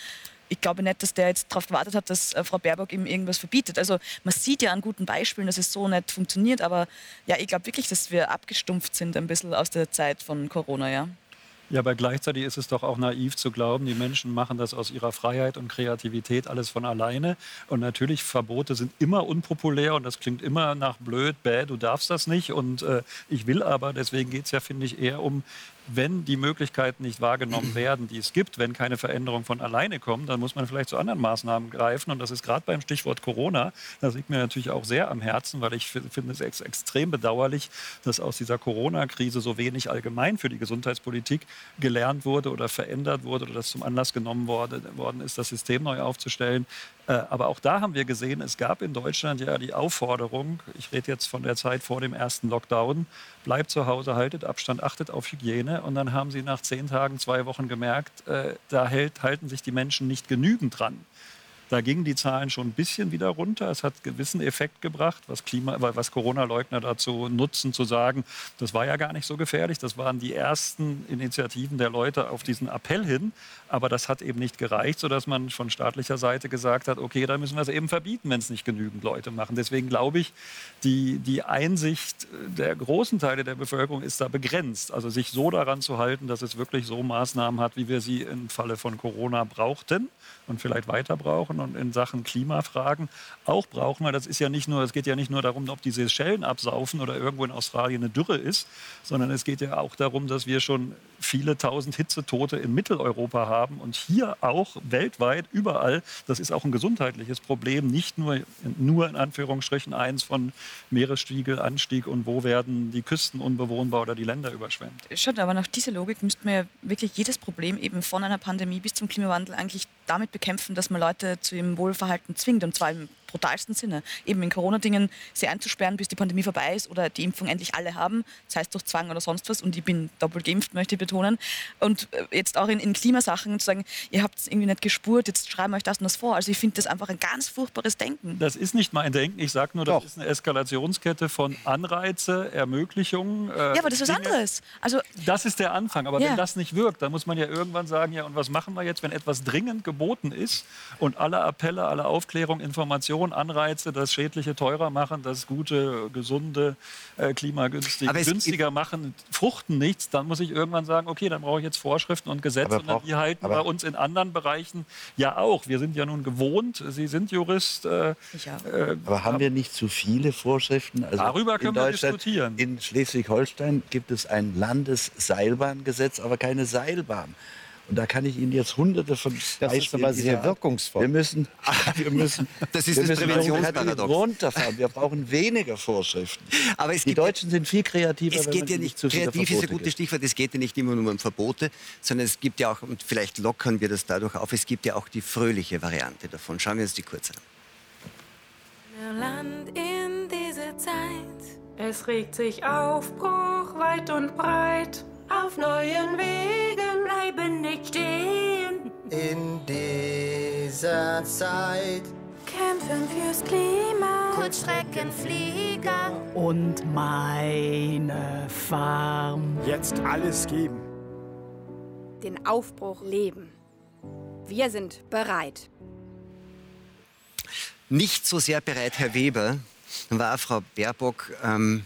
ich glaube nicht, dass der jetzt darauf gewartet hat, dass äh, Frau Baerbock ihm irgendwas verbietet. Also man sieht ja an guten Beispielen, dass es so nicht funktioniert, aber ja, ich glaube wirklich, dass wir abgestumpft sind ein bisschen aus der Zeit von Corona, ja. Ja, aber gleichzeitig ist es doch auch naiv zu glauben, die Menschen machen das aus ihrer Freiheit und Kreativität alles von alleine. Und natürlich, Verbote sind immer unpopulär und das klingt immer nach blöd, bäh, du darfst das nicht. Und äh, ich will aber, deswegen geht es ja, finde ich, eher um wenn die Möglichkeiten nicht wahrgenommen werden, die es gibt, wenn keine Veränderungen von alleine kommen, dann muss man vielleicht zu anderen Maßnahmen greifen. Und das ist gerade beim Stichwort Corona, das liegt mir natürlich auch sehr am Herzen, weil ich finde es ex extrem bedauerlich, dass aus dieser Corona-Krise so wenig allgemein für die Gesundheitspolitik gelernt wurde oder verändert wurde oder das zum Anlass genommen worden ist, das System neu aufzustellen. Äh, aber auch da haben wir gesehen, es gab in Deutschland ja die Aufforderung, ich rede jetzt von der Zeit vor dem ersten Lockdown, bleibt zu Hause, haltet Abstand, achtet auf Hygiene. Und dann haben sie nach zehn Tagen, zwei Wochen gemerkt, äh, da hält, halten sich die Menschen nicht genügend dran. Da gingen die Zahlen schon ein bisschen wieder runter. Es hat gewissen Effekt gebracht, was, was Corona-Leugner dazu nutzen, zu sagen, das war ja gar nicht so gefährlich. Das waren die ersten Initiativen der Leute auf diesen Appell hin. Aber das hat eben nicht gereicht, sodass man von staatlicher Seite gesagt hat, okay, da müssen wir es eben verbieten, wenn es nicht genügend Leute machen. Deswegen glaube ich, die, die Einsicht der großen Teile der Bevölkerung ist da begrenzt. Also sich so daran zu halten, dass es wirklich so Maßnahmen hat, wie wir sie im Falle von Corona brauchten und vielleicht weiter brauchen und in Sachen Klimafragen auch brauchen, weil das ist ja nicht nur, es geht ja nicht nur darum, ob diese Schellen absaufen oder irgendwo in Australien eine Dürre ist, sondern es geht ja auch darum, dass wir schon viele tausend Hitzetote in Mitteleuropa haben und hier auch weltweit überall, das ist auch ein gesundheitliches Problem, nicht nur, nur in Anführungsstrichen eins von Meeresspiegelanstieg und wo werden die Küsten unbewohnbar oder die Länder überschwemmt. Schaut, aber nach dieser Logik müsste man ja wirklich jedes Problem eben von einer Pandemie bis zum Klimawandel eigentlich damit bekämpfen, dass man Leute zu ihrem Wohlverhalten zwingt und zwar im brutalsten Sinne. Eben in Corona-Dingen sie einzusperren, bis die Pandemie vorbei ist oder die Impfung endlich alle haben, sei es durch Zwang oder sonst was. Und ich bin doppelt geimpft, möchte ich betonen. Und äh, jetzt auch in, in Klimasachen zu sagen, ihr habt es irgendwie nicht gespurt, jetzt schreiben wir euch das und das vor. Also ich finde das einfach ein ganz furchtbares Denken. Das ist nicht mein Denken. Ich sage nur, das Doch. ist eine Eskalationskette von Anreize, Ermöglichungen. Äh, ja, aber das ist was anderes. Also, das ist der Anfang. Aber ja. wenn das nicht wirkt, dann muss man ja irgendwann sagen, ja, und was machen wir jetzt, wenn etwas dringend geboten ist und alle Appelle, alle Aufklärung, Informationen, Investition, Anreize, das Schädliche teurer machen, das Gute, Gesunde, äh, klimagünstig günstiger machen, fruchten nichts, dann muss ich irgendwann sagen, okay, dann brauche ich jetzt Vorschriften und Gesetze. und die halten bei uns in anderen Bereichen ja auch. Wir sind ja nun gewohnt, Sie sind Jurist. Äh, äh, aber haben wir nicht zu viele Vorschriften? Also darüber können wir diskutieren. In Schleswig-Holstein gibt es ein Landesseilbahngesetz, aber keine Seilbahn. Und da kann ich Ihnen jetzt hunderte von Das ist aber sehr wirkungsvoll. Wir müssen, wir müssen, das ist wir das Präventionsparadox. runterfahren. Wir brauchen weniger Vorschriften. Aber es Die Deutschen sind viel kreativer. Es geht ja nicht, zu kreativ ist ein gutes Stichwort, es geht ja nicht immer nur um Verbote, sondern es gibt ja auch, und vielleicht lockern wir das dadurch auf, es gibt ja auch die fröhliche Variante davon. Schauen wir uns die kurz an. Land in diese Zeit. Es regt sich Aufbruch weit und breit auf neuen Wegen bleiben nicht stehen. In dieser Zeit kämpfen fürs Klima. Kurzstreckenflieger und meine Farm. Jetzt alles geben. Den Aufbruch leben. Wir sind bereit. Nicht so sehr bereit, Herr Weber, war Frau Baerbock ähm,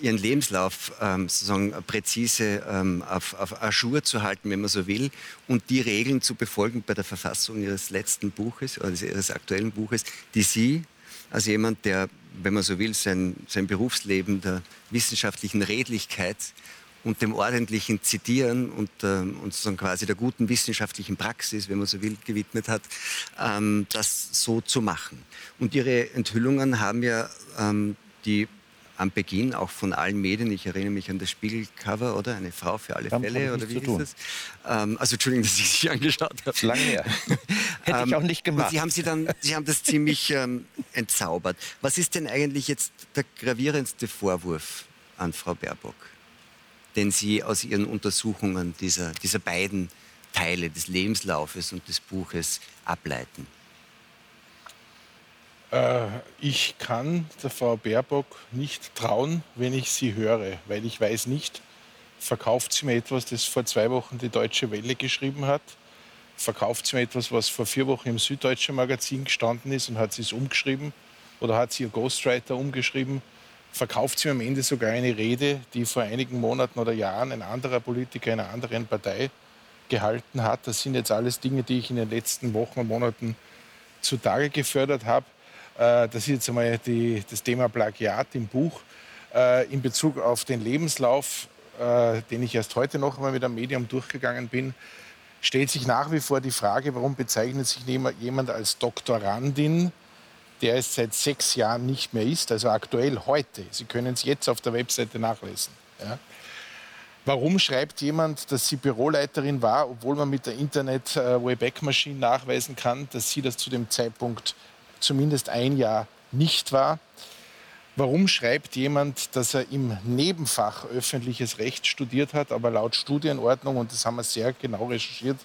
ihren Lebenslauf ähm, sozusagen präzise ähm, auf, auf Ajour zu halten, wenn man so will, und die Regeln zu befolgen bei der Verfassung ihres letzten Buches, also ihres aktuellen Buches, die Sie als jemand, der, wenn man so will, sein, sein Berufsleben der wissenschaftlichen Redlichkeit und dem ordentlichen Zitieren und, ähm, und sozusagen quasi der guten wissenschaftlichen Praxis, wenn man so will, gewidmet hat, ähm, das so zu machen. Und ihre Enthüllungen haben ja ähm, die am Beginn auch von allen Medien, ich erinnere mich an das Spiegelcover, oder? Eine Frau für alle Damit Fälle, oder wie ist das? Ähm, also Entschuldigung, dass ich Sie angeschaut habe. Ist lange her. Hätte ich ähm, auch nicht gemacht. Sie haben, Sie, dann, Sie haben das ziemlich ähm, entzaubert. Was ist denn eigentlich jetzt der gravierendste Vorwurf an Frau Baerbock, den Sie aus Ihren Untersuchungen dieser, dieser beiden Teile des Lebenslaufes und des Buches ableiten? Äh, ich kann der Frau Baerbock nicht trauen, wenn ich sie höre, weil ich weiß nicht, verkauft sie mir etwas, das vor zwei Wochen die Deutsche Welle geschrieben hat, verkauft sie mir etwas, was vor vier Wochen im Süddeutschen Magazin gestanden ist und hat sie es umgeschrieben oder hat sie ihr Ghostwriter umgeschrieben, verkauft sie mir am Ende sogar eine Rede, die vor einigen Monaten oder Jahren ein anderer Politiker einer anderen Partei gehalten hat. Das sind jetzt alles Dinge, die ich in den letzten Wochen und Monaten zutage gefördert habe. Äh, das ist jetzt einmal die, das Thema Plagiat im Buch. Äh, in Bezug auf den Lebenslauf, äh, den ich erst heute noch einmal mit einem Medium durchgegangen bin, stellt sich nach wie vor die Frage, warum bezeichnet sich jemand als Doktorandin, der es seit sechs Jahren nicht mehr ist, also aktuell heute. Sie können es jetzt auf der Webseite nachlesen. Ja. Warum schreibt jemand, dass sie Büroleiterin war, obwohl man mit der Internet-Wayback-Maschine nachweisen kann, dass sie das zu dem Zeitpunkt zumindest ein Jahr nicht war. Warum schreibt jemand, dass er im Nebenfach öffentliches Recht studiert hat, aber laut Studienordnung, und das haben wir sehr genau recherchiert,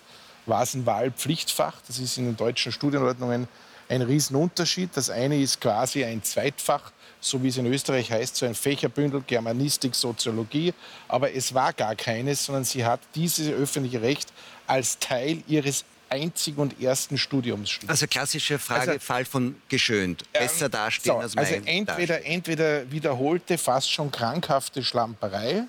war es ein Wahlpflichtfach. Das ist in den deutschen Studienordnungen ein Riesenunterschied. Das eine ist quasi ein Zweitfach, so wie es in Österreich heißt, so ein Fächerbündel Germanistik, Soziologie. Aber es war gar keines, sondern sie hat dieses öffentliche Recht als Teil ihres einzigen und ersten Studiums studiert. Also klassische Frage, also, Fall von geschönt. Besser ähm, dastehen so, als mein Also entweder, entweder wiederholte, fast schon krankhafte Schlamperei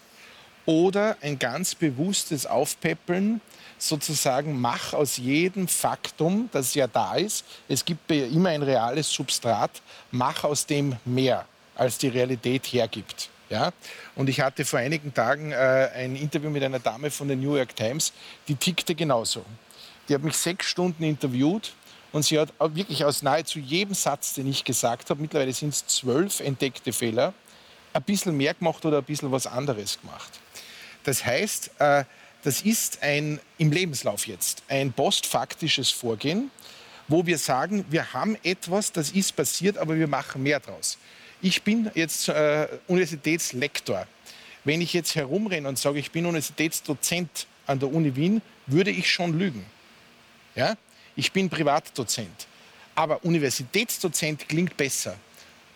oder ein ganz bewusstes Aufpäppeln, sozusagen mach aus jedem Faktum, das ja da ist, es gibt ja immer ein reales Substrat, mach aus dem mehr, als die Realität hergibt. Ja? Und ich hatte vor einigen Tagen äh, ein Interview mit einer Dame von der New York Times, die tickte genauso. Die hat mich sechs Stunden interviewt und sie hat wirklich aus nahezu jedem Satz, den ich gesagt habe, mittlerweile sind es zwölf entdeckte Fehler, ein bisschen mehr gemacht oder ein bisschen was anderes gemacht. Das heißt, äh, das ist ein, im Lebenslauf jetzt ein postfaktisches Vorgehen, wo wir sagen, wir haben etwas, das ist passiert, aber wir machen mehr draus. Ich bin jetzt äh, Universitätslektor. Wenn ich jetzt herumrenne und sage, ich bin Universitätsdozent an der Uni Wien, würde ich schon lügen. Ja? Ich bin Privatdozent. Aber Universitätsdozent klingt besser.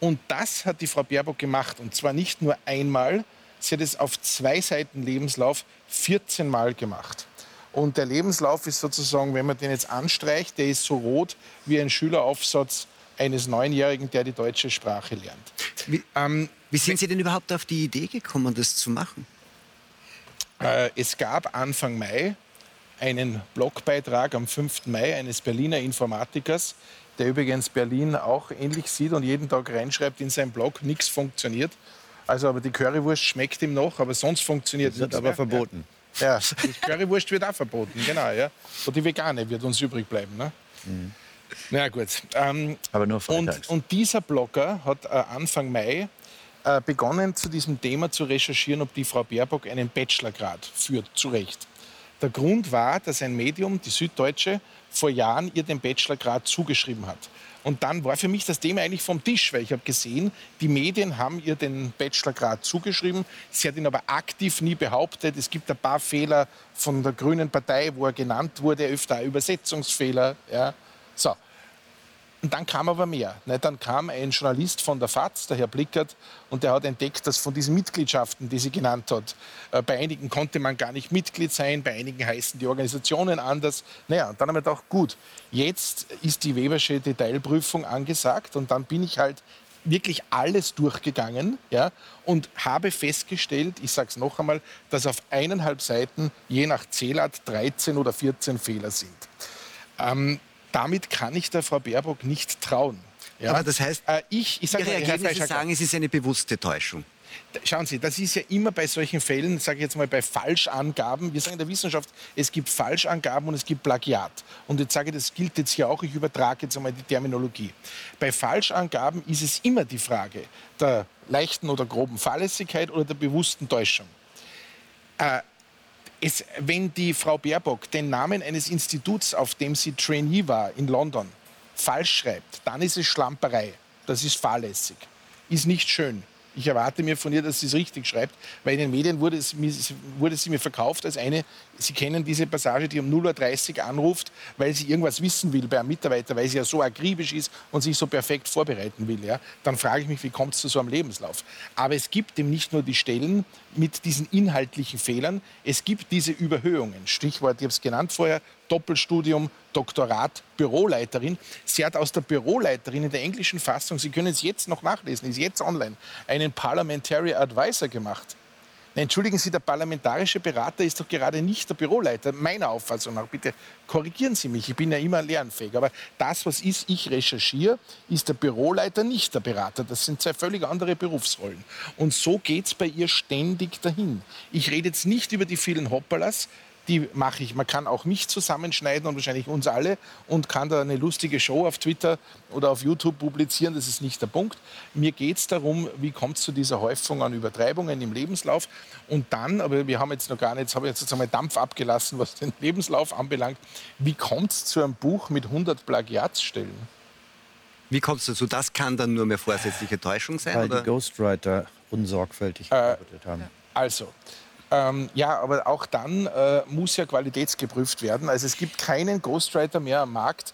Und das hat die Frau Baerbock gemacht. Und zwar nicht nur einmal, sie hat es auf zwei Seiten Lebenslauf 14 Mal gemacht. Und der Lebenslauf ist sozusagen, wenn man den jetzt anstreicht, der ist so rot wie ein Schüleraufsatz eines Neunjährigen, der die deutsche Sprache lernt. Wie, ähm, wie sind Sie denn überhaupt auf die Idee gekommen, das zu machen? Äh, es gab Anfang Mai einen Blogbeitrag am 5. Mai eines Berliner Informatikers, der übrigens Berlin auch ähnlich sieht und jeden Tag reinschreibt in seinen Blog, nichts funktioniert. Also aber die Currywurst schmeckt ihm noch, aber sonst funktioniert nichts. Wird aber mehr. verboten. Ja, die Currywurst wird auch verboten, genau. Ja. Und die vegane wird uns übrig bleiben. Ne? Mhm. Na gut. Ähm, aber nur und, und dieser Blogger hat äh, Anfang Mai äh, begonnen, zu diesem Thema zu recherchieren, ob die Frau Baerbock einen Bachelorgrad führt. Zu Recht. Der Grund war, dass ein Medium, die Süddeutsche, vor Jahren ihr den Bachelorgrad zugeschrieben hat. Und dann war für mich das Thema eigentlich vom Tisch, weil ich habe gesehen, die Medien haben ihr den Bachelorgrad zugeschrieben. Sie hat ihn aber aktiv nie behauptet. Es gibt ein paar Fehler von der Grünen Partei, wo er genannt wurde, öfter Übersetzungsfehler. Ja. So, und dann kam aber mehr. Dann kam ein Journalist von der FAZ, der Herr Blickert, und der hat entdeckt, dass von diesen Mitgliedschaften, die sie genannt hat, äh, bei einigen konnte man gar nicht Mitglied sein, bei einigen heißen die Organisationen anders. Naja, und dann haben wir gedacht, gut, jetzt ist die Webersche Detailprüfung angesagt und dann bin ich halt wirklich alles durchgegangen ja, und habe festgestellt, ich sage es noch einmal, dass auf eineinhalb Seiten je nach Zählart 13 oder 14 Fehler sind. Ähm, damit kann ich der Frau Baerbock nicht trauen. Ja? Aber das heißt, äh, ich, ich sag Ihre Ergebnisse sagen, es ist eine bewusste Täuschung. Schauen Sie, das ist ja immer bei solchen Fällen, sage ich jetzt mal bei Falschangaben. Wir sagen in der Wissenschaft, es gibt Falschangaben und es gibt Plagiat. Und jetzt sage ich, das gilt jetzt hier auch, ich übertrage jetzt einmal die Terminologie. Bei Falschangaben ist es immer die Frage der leichten oder groben Fahrlässigkeit oder der bewussten Täuschung. Äh, es, wenn die Frau Baerbock den Namen eines Instituts, auf dem sie Trainee war in London, falsch schreibt, dann ist es Schlamperei. Das ist fahrlässig. Ist nicht schön. Ich erwarte mir von ihr, dass sie es richtig schreibt, weil in den Medien wurde, es, wurde sie mir verkauft als eine, Sie kennen diese Passage, die um 0.30 Uhr anruft, weil sie irgendwas wissen will bei einem Mitarbeiter, weil sie ja so akribisch ist und sich so perfekt vorbereiten will. Ja? Dann frage ich mich, wie kommt es zu so einem Lebenslauf? Aber es gibt eben nicht nur die Stellen mit diesen inhaltlichen Fehlern, es gibt diese Überhöhungen. Stichwort, ich habe es genannt vorher, Doppelstudium, Doktorat, Büroleiterin. Sie hat aus der Büroleiterin in der englischen Fassung, Sie können es jetzt noch nachlesen, ist jetzt online, einen Parliamentary Advisor gemacht. Entschuldigen Sie, der parlamentarische Berater ist doch gerade nicht der Büroleiter, meiner Auffassung nach. Bitte korrigieren Sie mich, ich bin ja immer lernfähig. Aber das, was ist, ich recherchiere, ist der Büroleiter nicht der Berater. Das sind zwei völlig andere Berufsrollen. Und so geht es bei ihr ständig dahin. Ich rede jetzt nicht über die vielen Hoppalas, die mache ich. Man kann auch mich zusammenschneiden und wahrscheinlich uns alle und kann da eine lustige Show auf Twitter oder auf YouTube publizieren. Das ist nicht der Punkt. Mir geht es darum, wie kommt es zu dieser Häufung an Übertreibungen im Lebenslauf. Und dann, aber wir haben jetzt noch gar nicht, jetzt habe ich jetzt einmal Dampf abgelassen, was den Lebenslauf anbelangt. Wie kommt es zu einem Buch mit 100 Plagiatsstellen? Wie kommt es dazu? Das kann dann nur mehr vorsätzliche Täuschung sein? Weil oder? die Ghostwriter unsorgfältig äh, gearbeitet haben. Also, ähm, ja, aber auch dann äh, muss ja qualitätsgeprüft werden. Also es gibt keinen Ghostwriter mehr am Markt,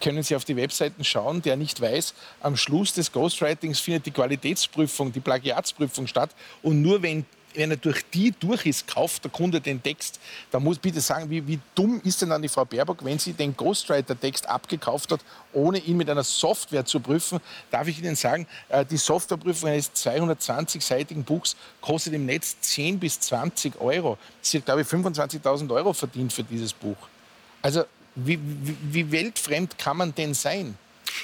können Sie auf die Webseiten schauen, der nicht weiß, am Schluss des Ghostwritings findet die Qualitätsprüfung, die Plagiatsprüfung statt. Und nur wenn wenn er durch die durch ist, kauft der Kunde den Text. Da muss bitte sagen, wie, wie dumm ist denn dann die Frau Baerbock, wenn sie den Ghostwriter-Text abgekauft hat, ohne ihn mit einer Software zu prüfen. Darf ich Ihnen sagen, äh, die Softwareprüfung eines 220-seitigen Buchs kostet im Netz 10 bis 20 Euro. Sie hat, glaube ich, 25.000 Euro verdient für dieses Buch. Also wie, wie, wie weltfremd kann man denn sein?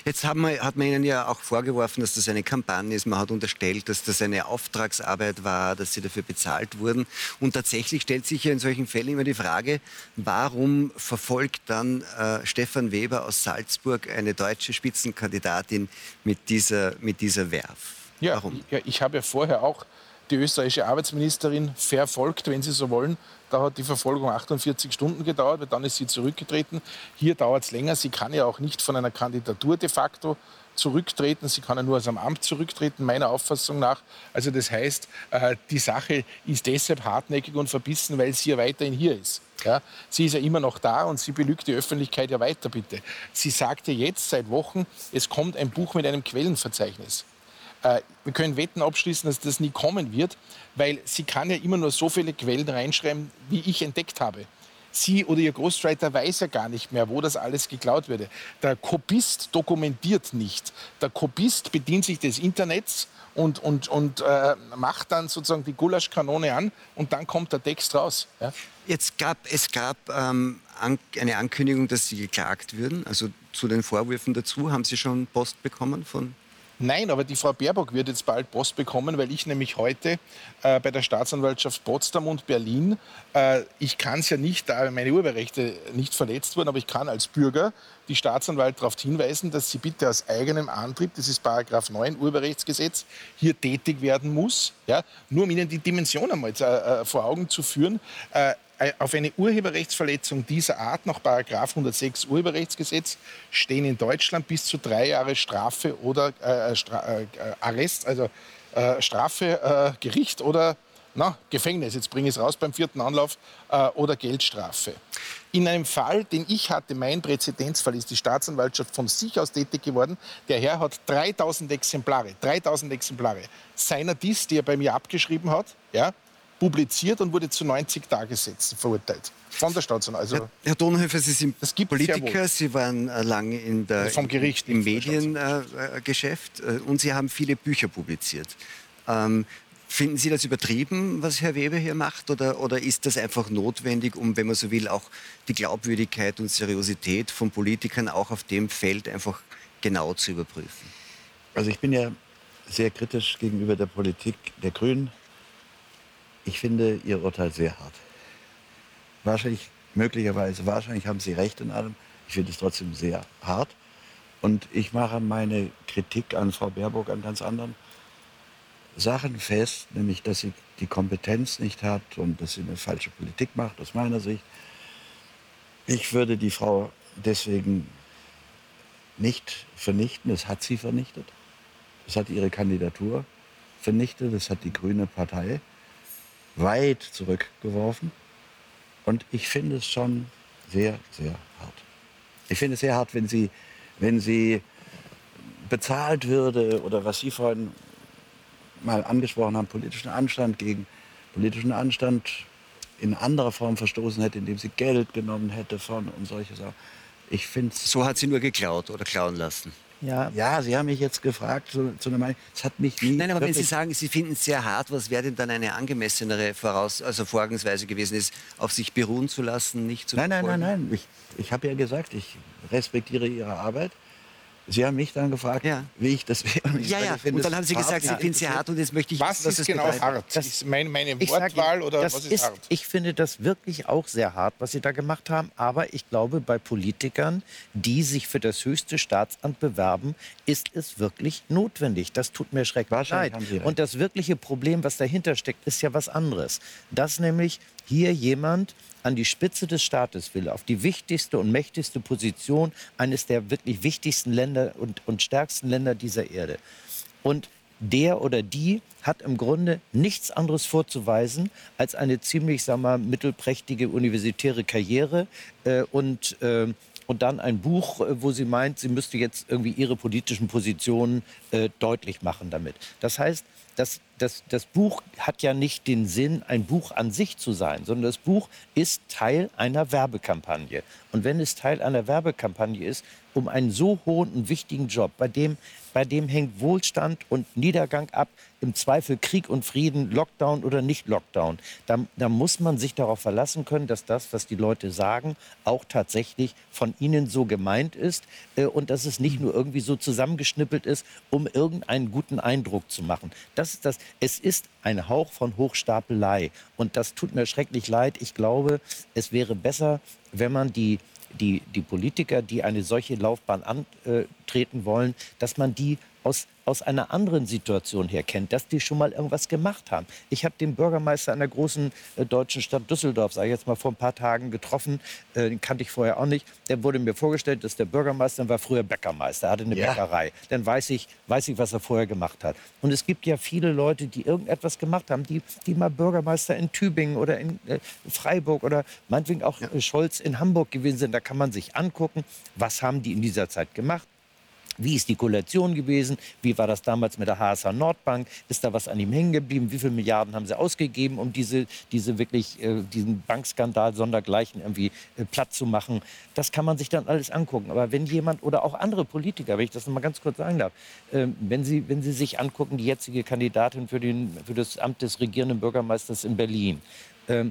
Jetzt wir, hat man Ihnen ja auch vorgeworfen, dass das eine Kampagne ist. Man hat unterstellt, dass das eine Auftragsarbeit war, dass Sie dafür bezahlt wurden. Und tatsächlich stellt sich ja in solchen Fällen immer die Frage, warum verfolgt dann äh, Stefan Weber aus Salzburg eine deutsche Spitzenkandidatin mit dieser, mit dieser Werf? Ja, warum? Ja, ich habe ja vorher auch die österreichische Arbeitsministerin verfolgt, wenn Sie so wollen. Da hat die Verfolgung 48 Stunden gedauert, weil dann ist sie zurückgetreten. Hier dauert es länger. Sie kann ja auch nicht von einer Kandidatur de facto zurücktreten. Sie kann ja nur aus einem Amt zurücktreten, meiner Auffassung nach. Also das heißt, äh, die Sache ist deshalb hartnäckig und verbissen, weil sie ja weiterhin hier ist. Ja, sie ist ja immer noch da und sie belügt die Öffentlichkeit ja weiter, bitte. Sie sagte jetzt seit Wochen, es kommt ein Buch mit einem Quellenverzeichnis. Äh, wir können Wetten abschließen, dass das nie kommen wird, weil sie kann ja immer nur so viele Quellen reinschreiben, wie ich entdeckt habe. Sie oder Ihr Ghostwriter weiß ja gar nicht mehr, wo das alles geklaut wurde. Der Kopist dokumentiert nicht. Der Kopist bedient sich des Internets und, und, und äh, macht dann sozusagen die Gulaschkanone an und dann kommt der Text raus. Ja? Jetzt gab, es gab ähm, an, eine Ankündigung, dass Sie geklagt würden. Also zu den Vorwürfen dazu. Haben Sie schon Post bekommen von Nein, aber die Frau Baerbock wird jetzt bald Post bekommen, weil ich nämlich heute äh, bei der Staatsanwaltschaft Potsdam und Berlin, äh, ich kann es ja nicht, da meine Urheberrechte nicht verletzt wurden, aber ich kann als Bürger die Staatsanwalt darauf hinweisen, dass sie bitte aus eigenem Antrieb, das ist Paragraph 9 Urheberrechtsgesetz, hier tätig werden muss. Ja? Nur um Ihnen die Dimension einmal äh, äh vor Augen zu führen. Äh, äh, auf eine Urheberrechtsverletzung dieser Art nach 106 Urheberrechtsgesetz stehen in Deutschland bis zu drei Jahre Strafe oder äh, Stra äh, Arrest, also äh, Strafe, äh, Gericht oder na, Gefängnis. Jetzt bringe ich es raus beim vierten Anlauf äh, oder Geldstrafe. In einem Fall, den ich hatte, mein Präzedenzfall ist die Staatsanwaltschaft von sich aus tätig geworden. Der Herr hat 3000 Exemplare, 3000 Exemplare seiner Dis, die er bei mir abgeschrieben hat, ja, publiziert und wurde zu 90 Tagessätzen verurteilt. Von der Staatsanwaltschaft. Also, Herr, Herr Donhofer, Sie sind Politiker, Sie waren äh, lange in der, vom Gericht, im Mediengeschäft äh, äh, und Sie haben viele Bücher publiziert. Ähm, Finden Sie das übertrieben, was Herr Weber hier macht, oder, oder ist das einfach notwendig, um, wenn man so will, auch die Glaubwürdigkeit und Seriosität von Politikern auch auf dem Feld einfach genau zu überprüfen? Also ich bin ja sehr kritisch gegenüber der Politik der Grünen. Ich finde Ihr Urteil sehr hart. Wahrscheinlich, möglicherweise, wahrscheinlich haben Sie recht in allem. Ich finde es trotzdem sehr hart. Und ich mache meine Kritik an Frau Baerbock an ganz anderen Sachen fest, nämlich dass sie die Kompetenz nicht hat und dass sie eine falsche Politik macht, aus meiner Sicht. Ich würde die Frau deswegen nicht vernichten, das hat sie vernichtet. Das hat ihre Kandidatur vernichtet, das hat die Grüne Partei weit zurückgeworfen. Und ich finde es schon sehr, sehr hart. Ich finde es sehr hart, wenn sie, wenn sie bezahlt würde oder was Sie vorhin mal angesprochen haben, politischen Anstand gegen politischen Anstand in anderer Form verstoßen hätte, indem sie Geld genommen hätte von und solche Sachen. Ich finde So hat sie nur geklaut oder klauen lassen. Ja, ja, Sie haben mich jetzt gefragt zu, zu einer Meinung. Es hat mich nie. Nein, aber wenn Sie sagen, Sie finden es sehr hart, was wäre denn dann eine angemessenere Voraus also Vorgehensweise gewesen, ist, auf sich beruhen zu lassen, nicht zu Nein, nein, nein, nein. Ich, ich habe ja gesagt, ich respektiere Ihre Arbeit. Sie haben mich dann gefragt, ja. wie ich das wäre. Ja, ja. Und dann haben Sie gesagt, Sie finden es sehr hart und jetzt möchte ich Was wissen, ist genau bedeutet. hart? Das ist meine, meine Wortwahl oder was ist, ist hart? Ich finde das wirklich auch sehr hart, was Sie da gemacht haben. Aber ich glaube, bei Politikern, die sich für das höchste Staatsamt bewerben, ist es wirklich notwendig. Das tut mir schrecklich leid. Und das wirkliche Problem, was dahinter steckt, ist ja was anderes. Dass nämlich hier jemand an die Spitze des Staates will, auf die wichtigste und mächtigste Position eines der wirklich wichtigsten Länder und, und stärksten Länder dieser Erde. Und der oder die hat im Grunde nichts anderes vorzuweisen als eine ziemlich, sag mal, mittelprächtige universitäre Karriere äh, und äh, und dann ein Buch, äh, wo sie meint, sie müsste jetzt irgendwie ihre politischen Positionen äh, deutlich machen damit. Das heißt, das, das, das Buch hat ja nicht den Sinn, ein Buch an sich zu sein, sondern das Buch ist Teil einer Werbekampagne. Und wenn es Teil einer Werbekampagne ist, um einen so hohen und wichtigen Job, bei dem, bei dem hängt Wohlstand und Niedergang ab, im Zweifel Krieg und Frieden, Lockdown oder nicht Lockdown. Da, da muss man sich darauf verlassen können, dass das, was die Leute sagen, auch tatsächlich von ihnen so gemeint ist äh, und dass es nicht nur irgendwie so zusammengeschnippelt ist, um irgendeinen guten Eindruck zu machen. Das ist das. Es ist ein Hauch von Hochstapelei und das tut mir schrecklich leid. Ich glaube, es wäre besser, wenn man die die, die Politiker, die eine solche Laufbahn antreten wollen, dass man die aus aus einer anderen Situation her kennt, dass die schon mal irgendwas gemacht haben. Ich habe den Bürgermeister einer großen äh, deutschen Stadt Düsseldorf, sage ich jetzt mal, vor ein paar Tagen getroffen. Äh, den kannte ich vorher auch nicht. Der wurde mir vorgestellt, dass der Bürgermeister war früher Bäckermeister, er hatte eine ja. Bäckerei. Dann weiß ich, weiß ich, was er vorher gemacht hat. Und es gibt ja viele Leute, die irgendetwas gemacht haben, die, die mal Bürgermeister in Tübingen oder in äh, Freiburg oder meinetwegen auch ja. Scholz in Hamburg gewesen sind. Da kann man sich angucken, was haben die in dieser Zeit gemacht wie ist die Koalition gewesen? Wie war das damals mit der HSH Nordbank? Ist da was an ihm hängen geblieben? Wie viele Milliarden haben sie ausgegeben, um diese, diese wirklich, äh, diesen Bankskandal sondergleichen irgendwie äh, platt zu machen? Das kann man sich dann alles angucken. Aber wenn jemand oder auch andere Politiker, wenn ich das noch mal ganz kurz sagen darf, äh, wenn, sie, wenn Sie sich angucken, die jetzige Kandidatin für, den, für das Amt des regierenden Bürgermeisters in Berlin, äh,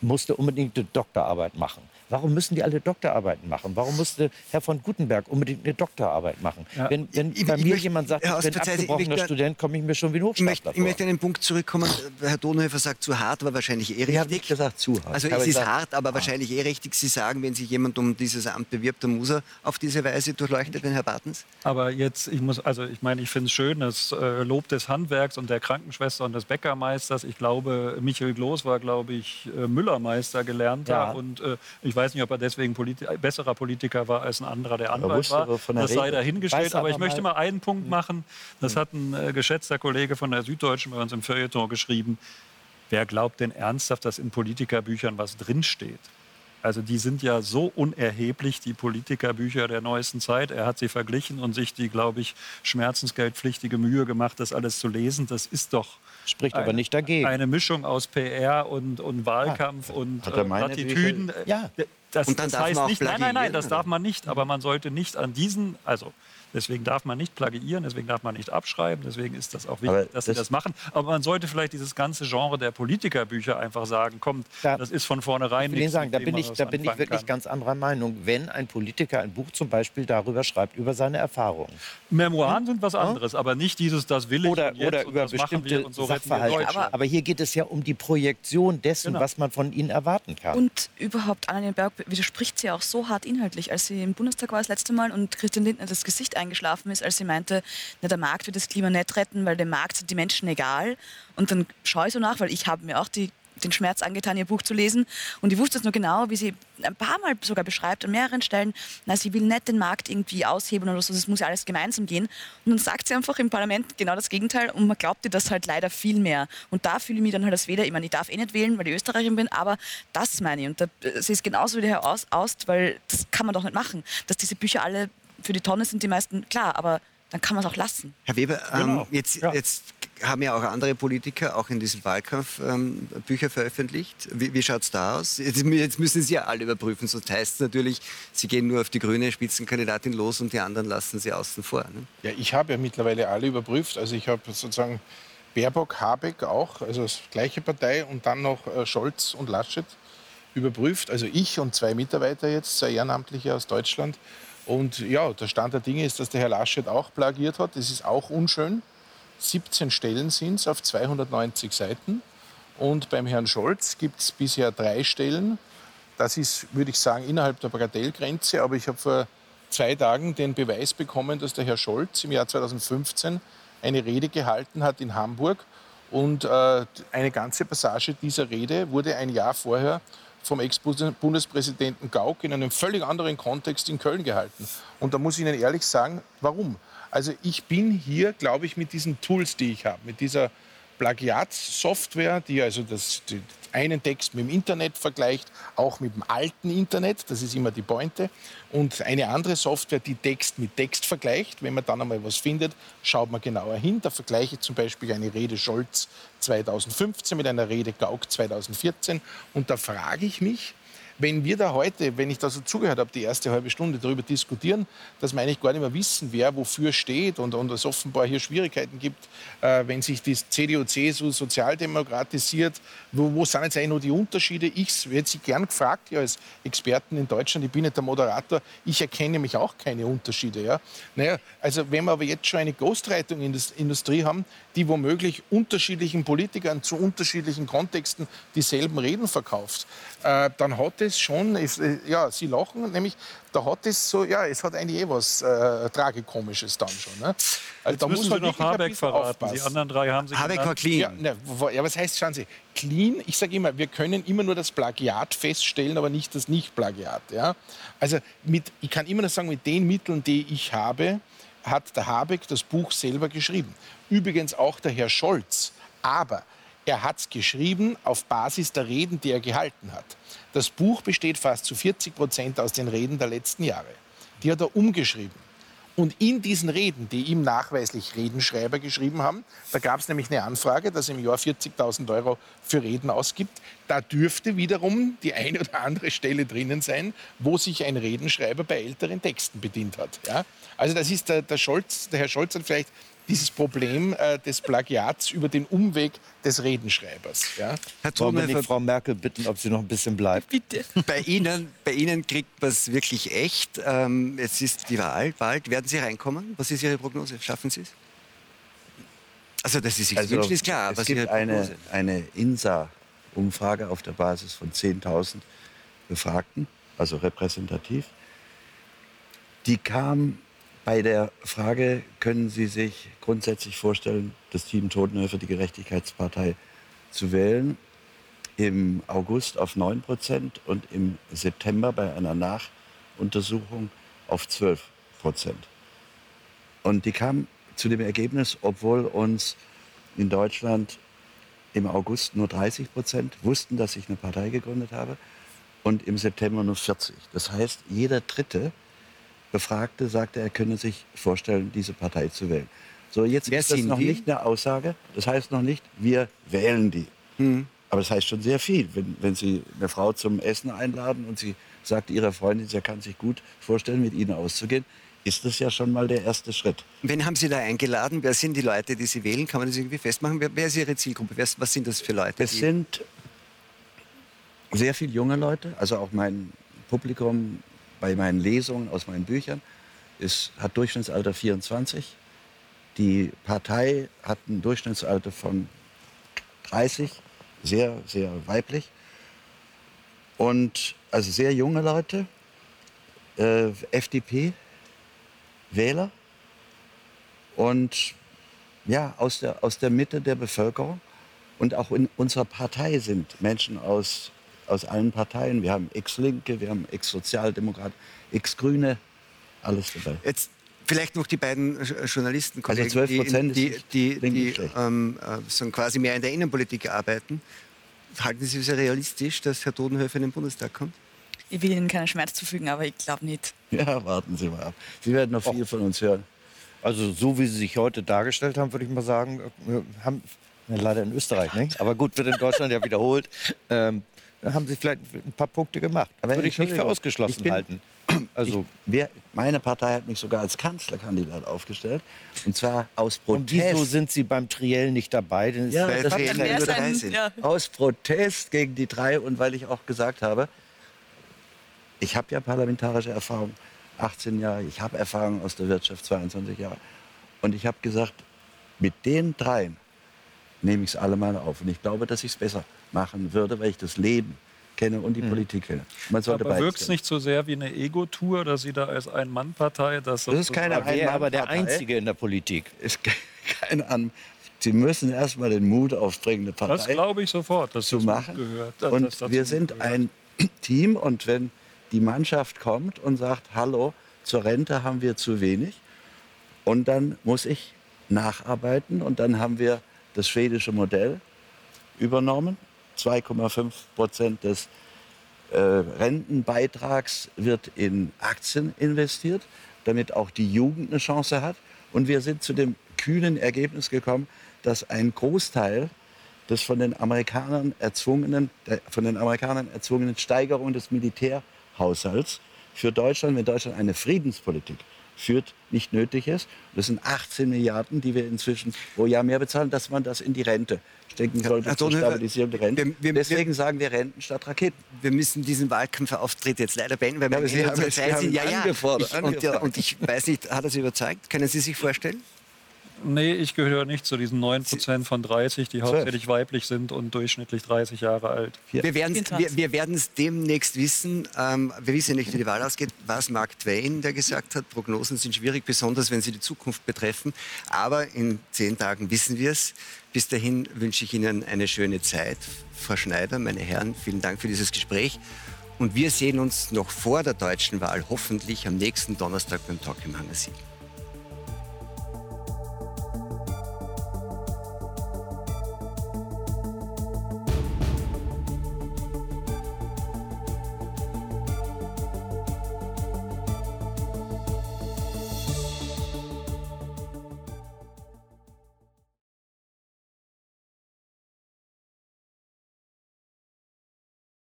musste unbedingt eine Doktorarbeit machen. Warum müssen die alle Doktorarbeiten machen? Warum musste Herr von Gutenberg unbedingt eine Doktorarbeit machen? Ja. Wenn, wenn ich, bei ich, mir ich, jemand sagt, ich bin abgebrochener ich Student, komme ich mir schon wie ein Hochstapler ich möchte, ich möchte an den Punkt zurückkommen. Herr Donhöfer sagt zu hart, aber wahrscheinlich eh richtig. Ich habe nicht gesagt zu hart. Also es ist gesagt, hart, aber hart. wahrscheinlich eh richtig. Sie sagen, wenn sich jemand um dieses Amt bewirbt, dann muss er auf diese Weise durchleuchtet, den Herr Bartens? Aber jetzt, ich muss, also ich meine, ich finde es schön, das äh, Lob des Handwerks und der Krankenschwester und des Bäckermeisters. Ich glaube, Michael Gloß war, glaube ich, äh, Müllermeister gelernter ja. und äh, ich weiß nicht, ob er deswegen Politi besserer Politiker war als ein anderer, der Anwalt war. Das sei dahingestellt. Aber ich möchte mal einen Punkt hm. machen. Das hm. hat ein äh, geschätzter Kollege von der Süddeutschen bei uns im Feuilleton geschrieben. Wer glaubt denn ernsthaft, dass in Politikerbüchern was drinsteht? Also die sind ja so unerheblich, die Politikerbücher der neuesten Zeit. Er hat sie verglichen und sich die, glaube ich, schmerzensgeldpflichtige Mühe gemacht, das alles zu lesen. Das ist doch Spricht eine, aber nicht dagegen. Eine Mischung aus PR und, und Wahlkampf ja. und äh, Plattitüden. Ja. Das, und dann das darf heißt man auch nicht, nein, nein, nein, das darf man nicht. Aber man sollte nicht an diesen, also Deswegen darf man nicht plagiieren, deswegen darf man nicht abschreiben, deswegen ist das auch wichtig, aber dass das sie das machen. Aber man sollte vielleicht dieses ganze Genre der Politikerbücher einfach sagen, kommt, da, das ist von vornherein nicht. Sagen, da bin ich, da bin ich wirklich kann. ganz anderer Meinung. Wenn ein Politiker ein Buch zum Beispiel darüber schreibt, über seine Erfahrungen. Memoiren hm? sind was anderes, hm? aber nicht dieses, das will ich oder, oder über bestimmte so Sachverhalte. Aber, aber, hier geht es ja um die Projektion dessen, genau. was man von ihnen erwarten kann. Und überhaupt, Annalena Berg widerspricht sie auch so hart inhaltlich. Als sie im Bundestag war das letzte Mal und Christian Lindner das Gesicht eingeschlafen ist, als sie meinte, na, der Markt wird das Klima nicht retten, weil dem Markt sind die Menschen egal. Und dann schaue ich so nach, weil ich habe mir auch die den Schmerz angetan, ihr Buch zu lesen. Und ich wusste es nur genau, wie sie ein paar Mal sogar beschreibt, an mehreren Stellen, na, sie will nicht den Markt irgendwie aushebeln oder so, das muss ja alles gemeinsam gehen. Und dann sagt sie einfach im Parlament genau das Gegenteil und man glaubt ihr das halt leider viel mehr. Und da fühle ich mich dann halt als Wähler, ich meine, ich darf eh nicht wählen, weil ich Österreicherin bin, aber das meine ich. Und da, sie ist genauso wie der Herr Aust, weil das kann man doch nicht machen, dass diese Bücher alle für die Tonne sind die meisten, klar, aber dann kann man es auch lassen. Herr Weber, ähm, genau. jetzt, ja. jetzt, haben ja auch andere Politiker auch in diesem Wahlkampf ähm, Bücher veröffentlicht. Wie, wie schaut es da aus? Jetzt, jetzt, müssen Sie ja alle überprüfen, sonst heißt es natürlich, Sie gehen nur auf die grüne Spitzenkandidatin los und die anderen lassen Sie außen vor. Ne? Ja, ich habe ja mittlerweile alle überprüft. Also ich habe sozusagen Baerbock, Habeck auch, also das gleiche Partei und dann noch äh, Scholz und Laschet überprüft. Also ich und zwei Mitarbeiter jetzt, zwei Ehrenamtliche aus Deutschland. Und ja, der Stand der Dinge ist, dass der Herr Laschet auch plagiert hat. Das ist auch unschön. 17 Stellen sind es auf 290 Seiten. Und beim Herrn Scholz gibt es bisher drei Stellen. Das ist, würde ich sagen, innerhalb der Bagatellgrenze. Aber ich habe vor zwei Tagen den Beweis bekommen, dass der Herr Scholz im Jahr 2015 eine Rede gehalten hat in Hamburg. Und äh, eine ganze Passage dieser Rede wurde ein Jahr vorher vom Ex-Bundespräsidenten Gauck in einem völlig anderen Kontext in Köln gehalten. Und da muss ich Ihnen ehrlich sagen, warum? Also ich bin hier, glaube ich, mit diesen Tools, die ich habe, mit dieser Plagiatssoftware, die also das, die, einen Text mit dem Internet vergleicht, auch mit dem alten Internet, das ist immer die Pointe, und eine andere Software, die Text mit Text vergleicht. Wenn man dann einmal was findet, schaut man genauer hin. Da vergleiche ich zum Beispiel eine Rede Scholz 2015 mit einer Rede Gauck 2014 und da frage ich mich, wenn wir da heute, wenn ich da so zugehört habe, die erste halbe Stunde darüber diskutieren, dass wir eigentlich gar nicht mehr wissen, wer wofür steht und, und es offenbar hier Schwierigkeiten gibt, äh, wenn sich die CDU-CSU sozialdemokratisiert, wo, wo sind jetzt eigentlich nur die Unterschiede? Ich hätte Sie gern gefragt, ja, als Experten in Deutschland, ich bin nicht der Moderator, ich erkenne mich auch keine Unterschiede. Ja? Naja, also wenn wir aber jetzt schon eine Ghostwriting-Industrie haben, die womöglich unterschiedlichen Politikern zu unterschiedlichen Kontexten dieselben Reden verkauft, äh, dann hat es schon, äh, ja, Sie lachen, nämlich da hat es so, ja, es hat eigentlich eh was äh, Tragikomisches dann schon. Ne? Also Jetzt da muss halt noch Habeck verraten. Aufpassen. Die anderen drei haben sich Habeck war clean. Ja, ne, ja, was heißt, schauen Sie, clean, ich sage immer, wir können immer nur das Plagiat feststellen, aber nicht das Nicht-Plagiat. Ja? Also mit, ich kann immer nur sagen, mit den Mitteln, die ich habe, hat der Habeck das Buch selber geschrieben. Übrigens auch der Herr Scholz. Aber er hat es geschrieben auf Basis der Reden, die er gehalten hat. Das Buch besteht fast zu 40 Prozent aus den Reden der letzten Jahre. Die hat er umgeschrieben. Und in diesen Reden, die ihm nachweislich Redenschreiber geschrieben haben, da gab es nämlich eine Anfrage, dass er im Jahr 40.000 Euro für Reden ausgibt. Da dürfte wiederum die eine oder andere Stelle drinnen sein, wo sich ein Redenschreiber bei älteren Texten bedient hat. Ja? Also das ist der, der Scholz, der Herr Scholz hat vielleicht dieses Problem äh, des Plagiats über den Umweg des Redenschreibers. Ja? Herr Wollen wir nicht Frau Merkel bitten, ob sie noch ein bisschen bleibt? Bitte. Bei Ihnen, bei Ihnen kriegt man es wirklich echt. Ähm, es ist die Wahl bald. Werden Sie reinkommen? Was ist Ihre Prognose? Schaffen Sie es? Also, dass Sie sich also, wünschen, ist klar. Es gibt eine, eine INSA-Umfrage auf der Basis von 10.000 Befragten, also repräsentativ. Die kam bei der Frage, können Sie sich grundsätzlich vorstellen, das Team Totenhöfer, die Gerechtigkeitspartei, zu wählen, im August auf 9 Prozent und im September bei einer Nachuntersuchung auf 12 Prozent. Und die kam zu dem Ergebnis, obwohl uns in Deutschland im August nur 30 Prozent wussten, dass ich eine Partei gegründet habe und im September nur 40. Das heißt, jeder Dritte Befragte sagte, er könne sich vorstellen, diese Partei zu wählen. So, jetzt Wer ist das noch die? nicht eine Aussage. Das heißt noch nicht, wir wählen die. Hm. Aber das heißt schon sehr viel. Wenn, wenn Sie eine Frau zum Essen einladen und Sie sagt ihrer Freundin, sie kann sich gut vorstellen, mit ihnen auszugehen, ist das ja schon mal der erste Schritt. Wen haben Sie da eingeladen? Wer sind die Leute, die Sie wählen? Kann man das irgendwie festmachen? Wer, wer ist Ihre Zielgruppe? Wer, was sind das für Leute? Es sind sehr viele junge Leute, also auch mein Publikum bei meinen Lesungen aus meinen Büchern ist, hat Durchschnittsalter 24. Die Partei hat ein Durchschnittsalter von 30, sehr, sehr weiblich. Und also sehr junge Leute, äh, FDP, Wähler und ja, aus der, aus der Mitte der Bevölkerung. Und auch in unserer Partei sind Menschen aus, aus allen Parteien. Wir haben Ex-Linke, wir haben Ex-Sozialdemokraten, Ex-Grüne, alles dabei. Jetzt vielleicht noch die beiden Journalisten, also 12 Prozent die, die, die, die ähm, äh, quasi mehr in der Innenpolitik arbeiten. Halten Sie es für realistisch, dass Herr Todenhöfer in den Bundestag kommt? Ich will Ihnen keinen Schmerz zufügen, aber ich glaube nicht. Ja, warten Sie mal ab. Sie werden noch viel von uns hören. Also so wie Sie sich heute dargestellt haben, würde ich mal sagen, äh, haben ja, leider in Österreich nicht, aber gut, wird in Deutschland ja wiederholt. Ähm, haben Sie vielleicht ein paar Punkte gemacht. Aber würde ich nicht für ausgeschlossen bin, halten. Also ich, wer, meine Partei hat mich sogar als Kanzlerkandidat aufgestellt. Und zwar aus Protest. Und wieso sind Sie beim Triell nicht dabei? Denn ja, das ein, ja. Aus Protest gegen die drei und weil ich auch gesagt habe, ich habe ja parlamentarische Erfahrung, 18 Jahre, ich habe Erfahrung aus der Wirtschaft, 22 Jahre. Und ich habe gesagt, mit den dreien nehme ich es alle mal auf. Und ich glaube, dass ich es besser machen würde, weil ich das Leben kenne und die mhm. Politik kenne. Man sollte aber wirkt es nicht so sehr wie eine Ego-Tour, dass Sie da als Ein-Mann-Partei... Das, das ist keine Ein aber der Einzige in der Politik. Ist keine An Sie müssen erst mal den Mut aufbringen, eine Partei das glaube ich sofort, dass zu das machen. Gehört, und wir sind gehört. ein Team und wenn die Mannschaft kommt und sagt, hallo, zur Rente haben wir zu wenig. Und dann muss ich nacharbeiten und dann haben wir das schwedische Modell übernommen. 2,5 Prozent des äh, Rentenbeitrags wird in Aktien investiert, damit auch die Jugend eine Chance hat. Und wir sind zu dem kühnen Ergebnis gekommen, dass ein Großteil des von den Amerikanern erzwungenen, der, von den Amerikanern erzwungenen Steigerung des Militär Haushalts für Deutschland, wenn Deutschland eine Friedenspolitik führt, nicht nötig ist. Das sind 18 Milliarden, die wir inzwischen pro Jahr mehr bezahlen, dass man das in die Rente stecken sollte, zur Stabilisierung der Rente. Wir, wir, Deswegen sagen wir Renten statt Raketen. Wir müssen diesen Wahlkampfauftritt jetzt leider beenden, weil ja, wir Sie haben, Zeit sind. Ja, ja. Ich, und, und ich weiß nicht, hat er Sie überzeugt? Können Sie sich vorstellen? Nee, ich gehöre nicht zu diesen 9 Prozent von 30, die hauptsächlich weiblich sind und durchschnittlich 30 Jahre alt. Wir werden es wir, wir demnächst wissen. Ähm, wir wissen nicht, wie die Wahl ausgeht. Was Mark Twain, der gesagt hat, Prognosen sind schwierig, besonders wenn sie die Zukunft betreffen. Aber in zehn Tagen wissen wir es. Bis dahin wünsche ich Ihnen eine schöne Zeit. Frau Schneider, meine Herren, vielen Dank für dieses Gespräch. Und wir sehen uns noch vor der deutschen Wahl hoffentlich am nächsten Donnerstag beim Talk im Hangar 7.